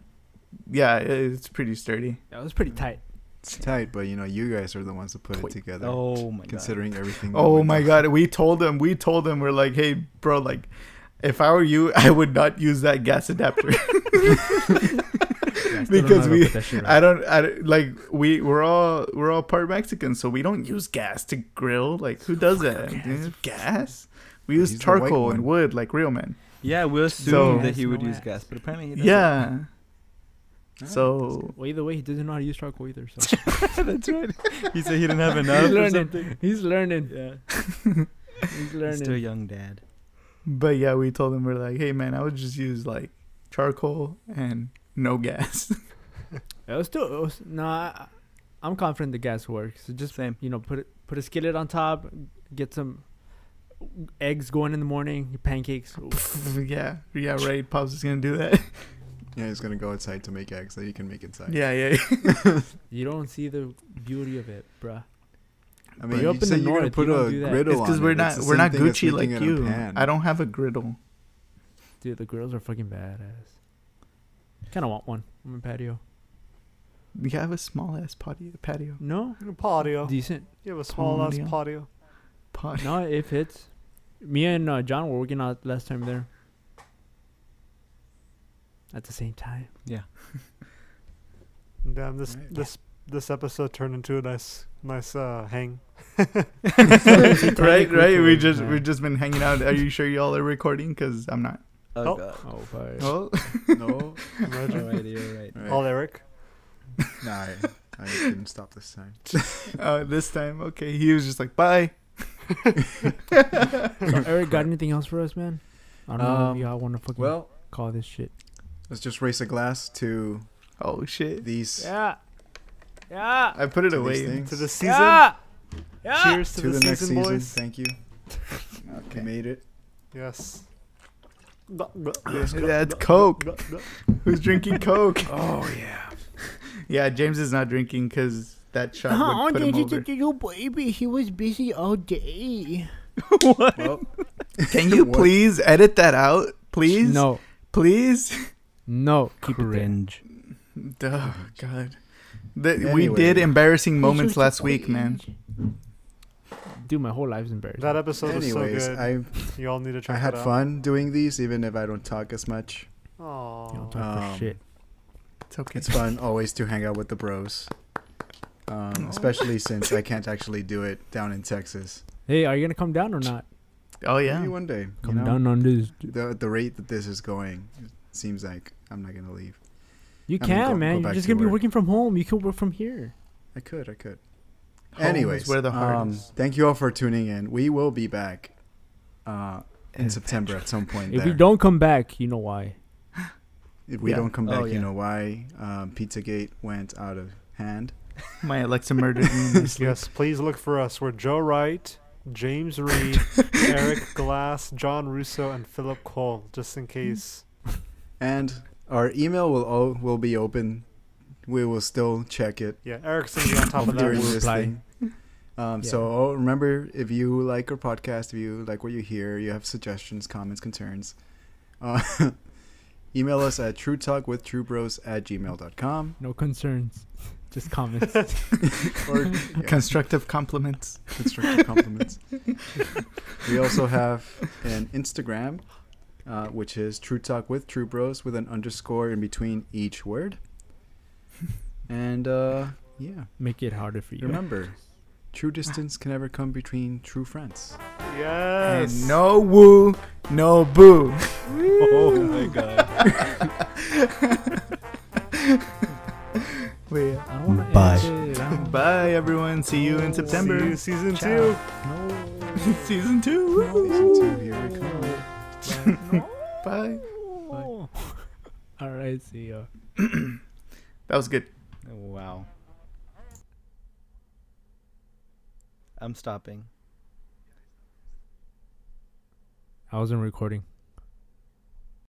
Speaker 2: yeah, it- it's pretty sturdy.
Speaker 5: That was pretty tight.
Speaker 1: It's tight, but you know, you guys are the ones that put it together.
Speaker 3: Oh my god.
Speaker 1: considering everything.
Speaker 2: Oh
Speaker 1: went
Speaker 2: my
Speaker 1: on.
Speaker 2: god, we told them. we told them. we're like, hey, bro, like, if I were you, I would not use that gas adapter.
Speaker 5: Yeah, I still don't know
Speaker 2: Because we-
Speaker 5: put that shit right.
Speaker 2: I don't, I don't- like we we're all we're all part Mexican, so we don't use gas to grill. Like who does that? Gas. gas? We use
Speaker 1: He's
Speaker 2: charcoal and wood like real men.
Speaker 3: Yeah, we assumed
Speaker 2: So-
Speaker 3: that he would
Speaker 5: no
Speaker 3: use
Speaker 5: ass.
Speaker 3: gas, but apparently he doesn't.
Speaker 2: Yeah.
Speaker 1: Ah,
Speaker 2: So
Speaker 5: Well, either way, he doesn't know how to use charcoal either. So
Speaker 3: that's right. He said he didn't have enough.
Speaker 5: he's
Speaker 3: or
Speaker 5: learning.
Speaker 3: something.
Speaker 5: He's learning.
Speaker 3: Yeah.
Speaker 5: He's
Speaker 3: He's still a young dad.
Speaker 2: but yeah, we told him we're like, hey man, I would just use like charcoal and no gas.
Speaker 5: It was too. It was, no, I, I'm confident the gas works. So just
Speaker 3: Same.
Speaker 5: you know, put it, put a skillet on top, get some eggs going in the morning, your pancakes. Ooh.
Speaker 2: yeah, yeah, right. Pops is gonna do that.
Speaker 1: Yeah, he's gonna go outside to make eggs that you can make inside.
Speaker 2: yeah, yeah. yeah.
Speaker 5: You don't see the beauty of it, bruh.
Speaker 1: I mean,
Speaker 5: You're
Speaker 1: you
Speaker 5: up in the
Speaker 1: you're gonna
Speaker 5: north,
Speaker 1: put
Speaker 5: you don't
Speaker 1: a
Speaker 5: do that.
Speaker 1: griddle
Speaker 2: It's because we're
Speaker 1: it.
Speaker 2: not we're not Gucci like
Speaker 1: making it in a
Speaker 2: you. I don't have a griddle.
Speaker 5: Dude, the grills are fucking badass. Kind of want one on my patio.
Speaker 2: We have a small ass patio. Patio.
Speaker 5: No,
Speaker 4: patio.
Speaker 5: decent.
Speaker 4: You have a small ass
Speaker 2: Patio.
Speaker 4: patio.
Speaker 2: Patio.
Speaker 5: No, it fits. Me and uh, John were working out last time there. At the same time.
Speaker 3: Yeah.
Speaker 4: Damn, this
Speaker 1: Right.
Speaker 4: this this episode turned into a nice nice uh hang.
Speaker 2: right, right. We just we've just been hanging out. Are you sure y'all are recording? Cause I'm not.
Speaker 3: Oh,
Speaker 4: Oh.
Speaker 3: god.
Speaker 5: Oh, fuck.
Speaker 2: Oh,
Speaker 1: no.
Speaker 4: Imagine.
Speaker 3: Alrighty, you're right.
Speaker 1: Right.
Speaker 4: All Eric.
Speaker 1: Nah, I, I didn't stop this time.
Speaker 2: uh, this time, okay. He was just like, bye.
Speaker 5: So, Eric, got anything else for us, man? I don't know
Speaker 1: Um,
Speaker 5: if y'all want to fucking
Speaker 1: Well,
Speaker 5: call this shit.
Speaker 1: let's just raise a glass to
Speaker 2: Oh shit!
Speaker 1: these.
Speaker 5: Yeah. Yeah.
Speaker 2: I put it
Speaker 1: to
Speaker 2: away.
Speaker 1: these things.
Speaker 4: To the season.
Speaker 5: Yeah. Yeah.
Speaker 4: Cheers to,
Speaker 1: to
Speaker 4: the,
Speaker 1: the next
Speaker 4: season,
Speaker 1: season.
Speaker 4: boys.
Speaker 1: Thank you. We made it.
Speaker 4: Yes.
Speaker 2: That's Coke. Who's drinking Coke?
Speaker 5: Oh, yeah.
Speaker 2: yeah, James is not drinking because that shot
Speaker 5: Oh,
Speaker 2: would put him over.
Speaker 5: your baby. He was busy all day.
Speaker 1: Well,
Speaker 2: Can you please edit that out, please?
Speaker 5: No.
Speaker 2: please.
Speaker 5: No. Keep it there.
Speaker 3: Cringe.
Speaker 2: Oh God. The, we did embarrassing moments last week, man.
Speaker 5: Dude, my whole life's embarrassing.
Speaker 4: That episode was so good.
Speaker 1: I
Speaker 4: you all need to check
Speaker 1: I had
Speaker 4: out.
Speaker 1: fun doing these, even if I don't talk as much.
Speaker 4: Aw.
Speaker 5: You don't talk
Speaker 1: Um,
Speaker 5: for shit.
Speaker 2: It's okay.
Speaker 1: It's fun always to hang out with the bros. Um, especially since I can't actually do it down in Texas.
Speaker 5: Hey, are you gonna come down or not?
Speaker 2: Oh yeah.
Speaker 1: Maybe one day. You
Speaker 5: Come
Speaker 1: know,
Speaker 5: down on this.
Speaker 1: the the rate that this is going, it seems like I'm not gonna leave.
Speaker 5: You
Speaker 1: I mean,
Speaker 5: can,
Speaker 1: go-
Speaker 5: man.
Speaker 1: go
Speaker 5: You're just
Speaker 1: to
Speaker 5: gonna be working from home. You can work from here.
Speaker 1: I could, I could.
Speaker 2: Home is
Speaker 1: Anyways,
Speaker 2: where the heart
Speaker 1: um,
Speaker 2: is.
Speaker 1: thank you all for tuning in. We will be back uh, in September at some point.
Speaker 5: If
Speaker 1: there.
Speaker 5: we don't come back, you know why.
Speaker 1: if we
Speaker 2: Yeah.
Speaker 1: don't come
Speaker 3: Oh,
Speaker 1: back, you know why? Um, Pizzagate went out of hand.
Speaker 2: My Alexa murdered me. in my sleep.
Speaker 4: Yes, please look for us. We're Joe Wright, James Reed, Eric Glass, John Russo, and Philip Cole, just in case.
Speaker 1: And our email will all will be open. We will still check it
Speaker 4: Yeah, Eric's gonna be on top of that.
Speaker 1: during
Speaker 5: we'll
Speaker 1: this
Speaker 5: reply.
Speaker 1: thing. Um,
Speaker 5: Yeah.
Speaker 1: So oh, remember, if you like our podcast, if you like what you hear, you have suggestions, comments, concerns, uh, email us at truetalkwithtruebros at gmail.com.
Speaker 5: No concerns. Just comments.
Speaker 1: or yeah,
Speaker 2: Constructive compliments.
Speaker 1: constructive compliments. we also have an Instagram, uh, which is True Talk with True Bros with an underscore in between each word. And uh, yeah,
Speaker 5: Make it harder for you.
Speaker 1: remember, true distance can never come between true friends.
Speaker 4: Yes.
Speaker 2: And no woo, no boo.
Speaker 3: Oh my god.
Speaker 2: Wait.
Speaker 5: I don't wanna
Speaker 6: Bye.
Speaker 5: end it. I don't-
Speaker 2: Bye, everyone. See you in oh,
Speaker 4: See
Speaker 2: September.
Speaker 4: you season
Speaker 5: Ciao.
Speaker 4: two.
Speaker 5: No.
Speaker 2: Season two.
Speaker 1: Season two, here we come.
Speaker 2: Bye.
Speaker 5: No. Oh. All right. See ya.
Speaker 2: That was good.
Speaker 3: Wow. I'm stopping.
Speaker 5: I wasn't recording.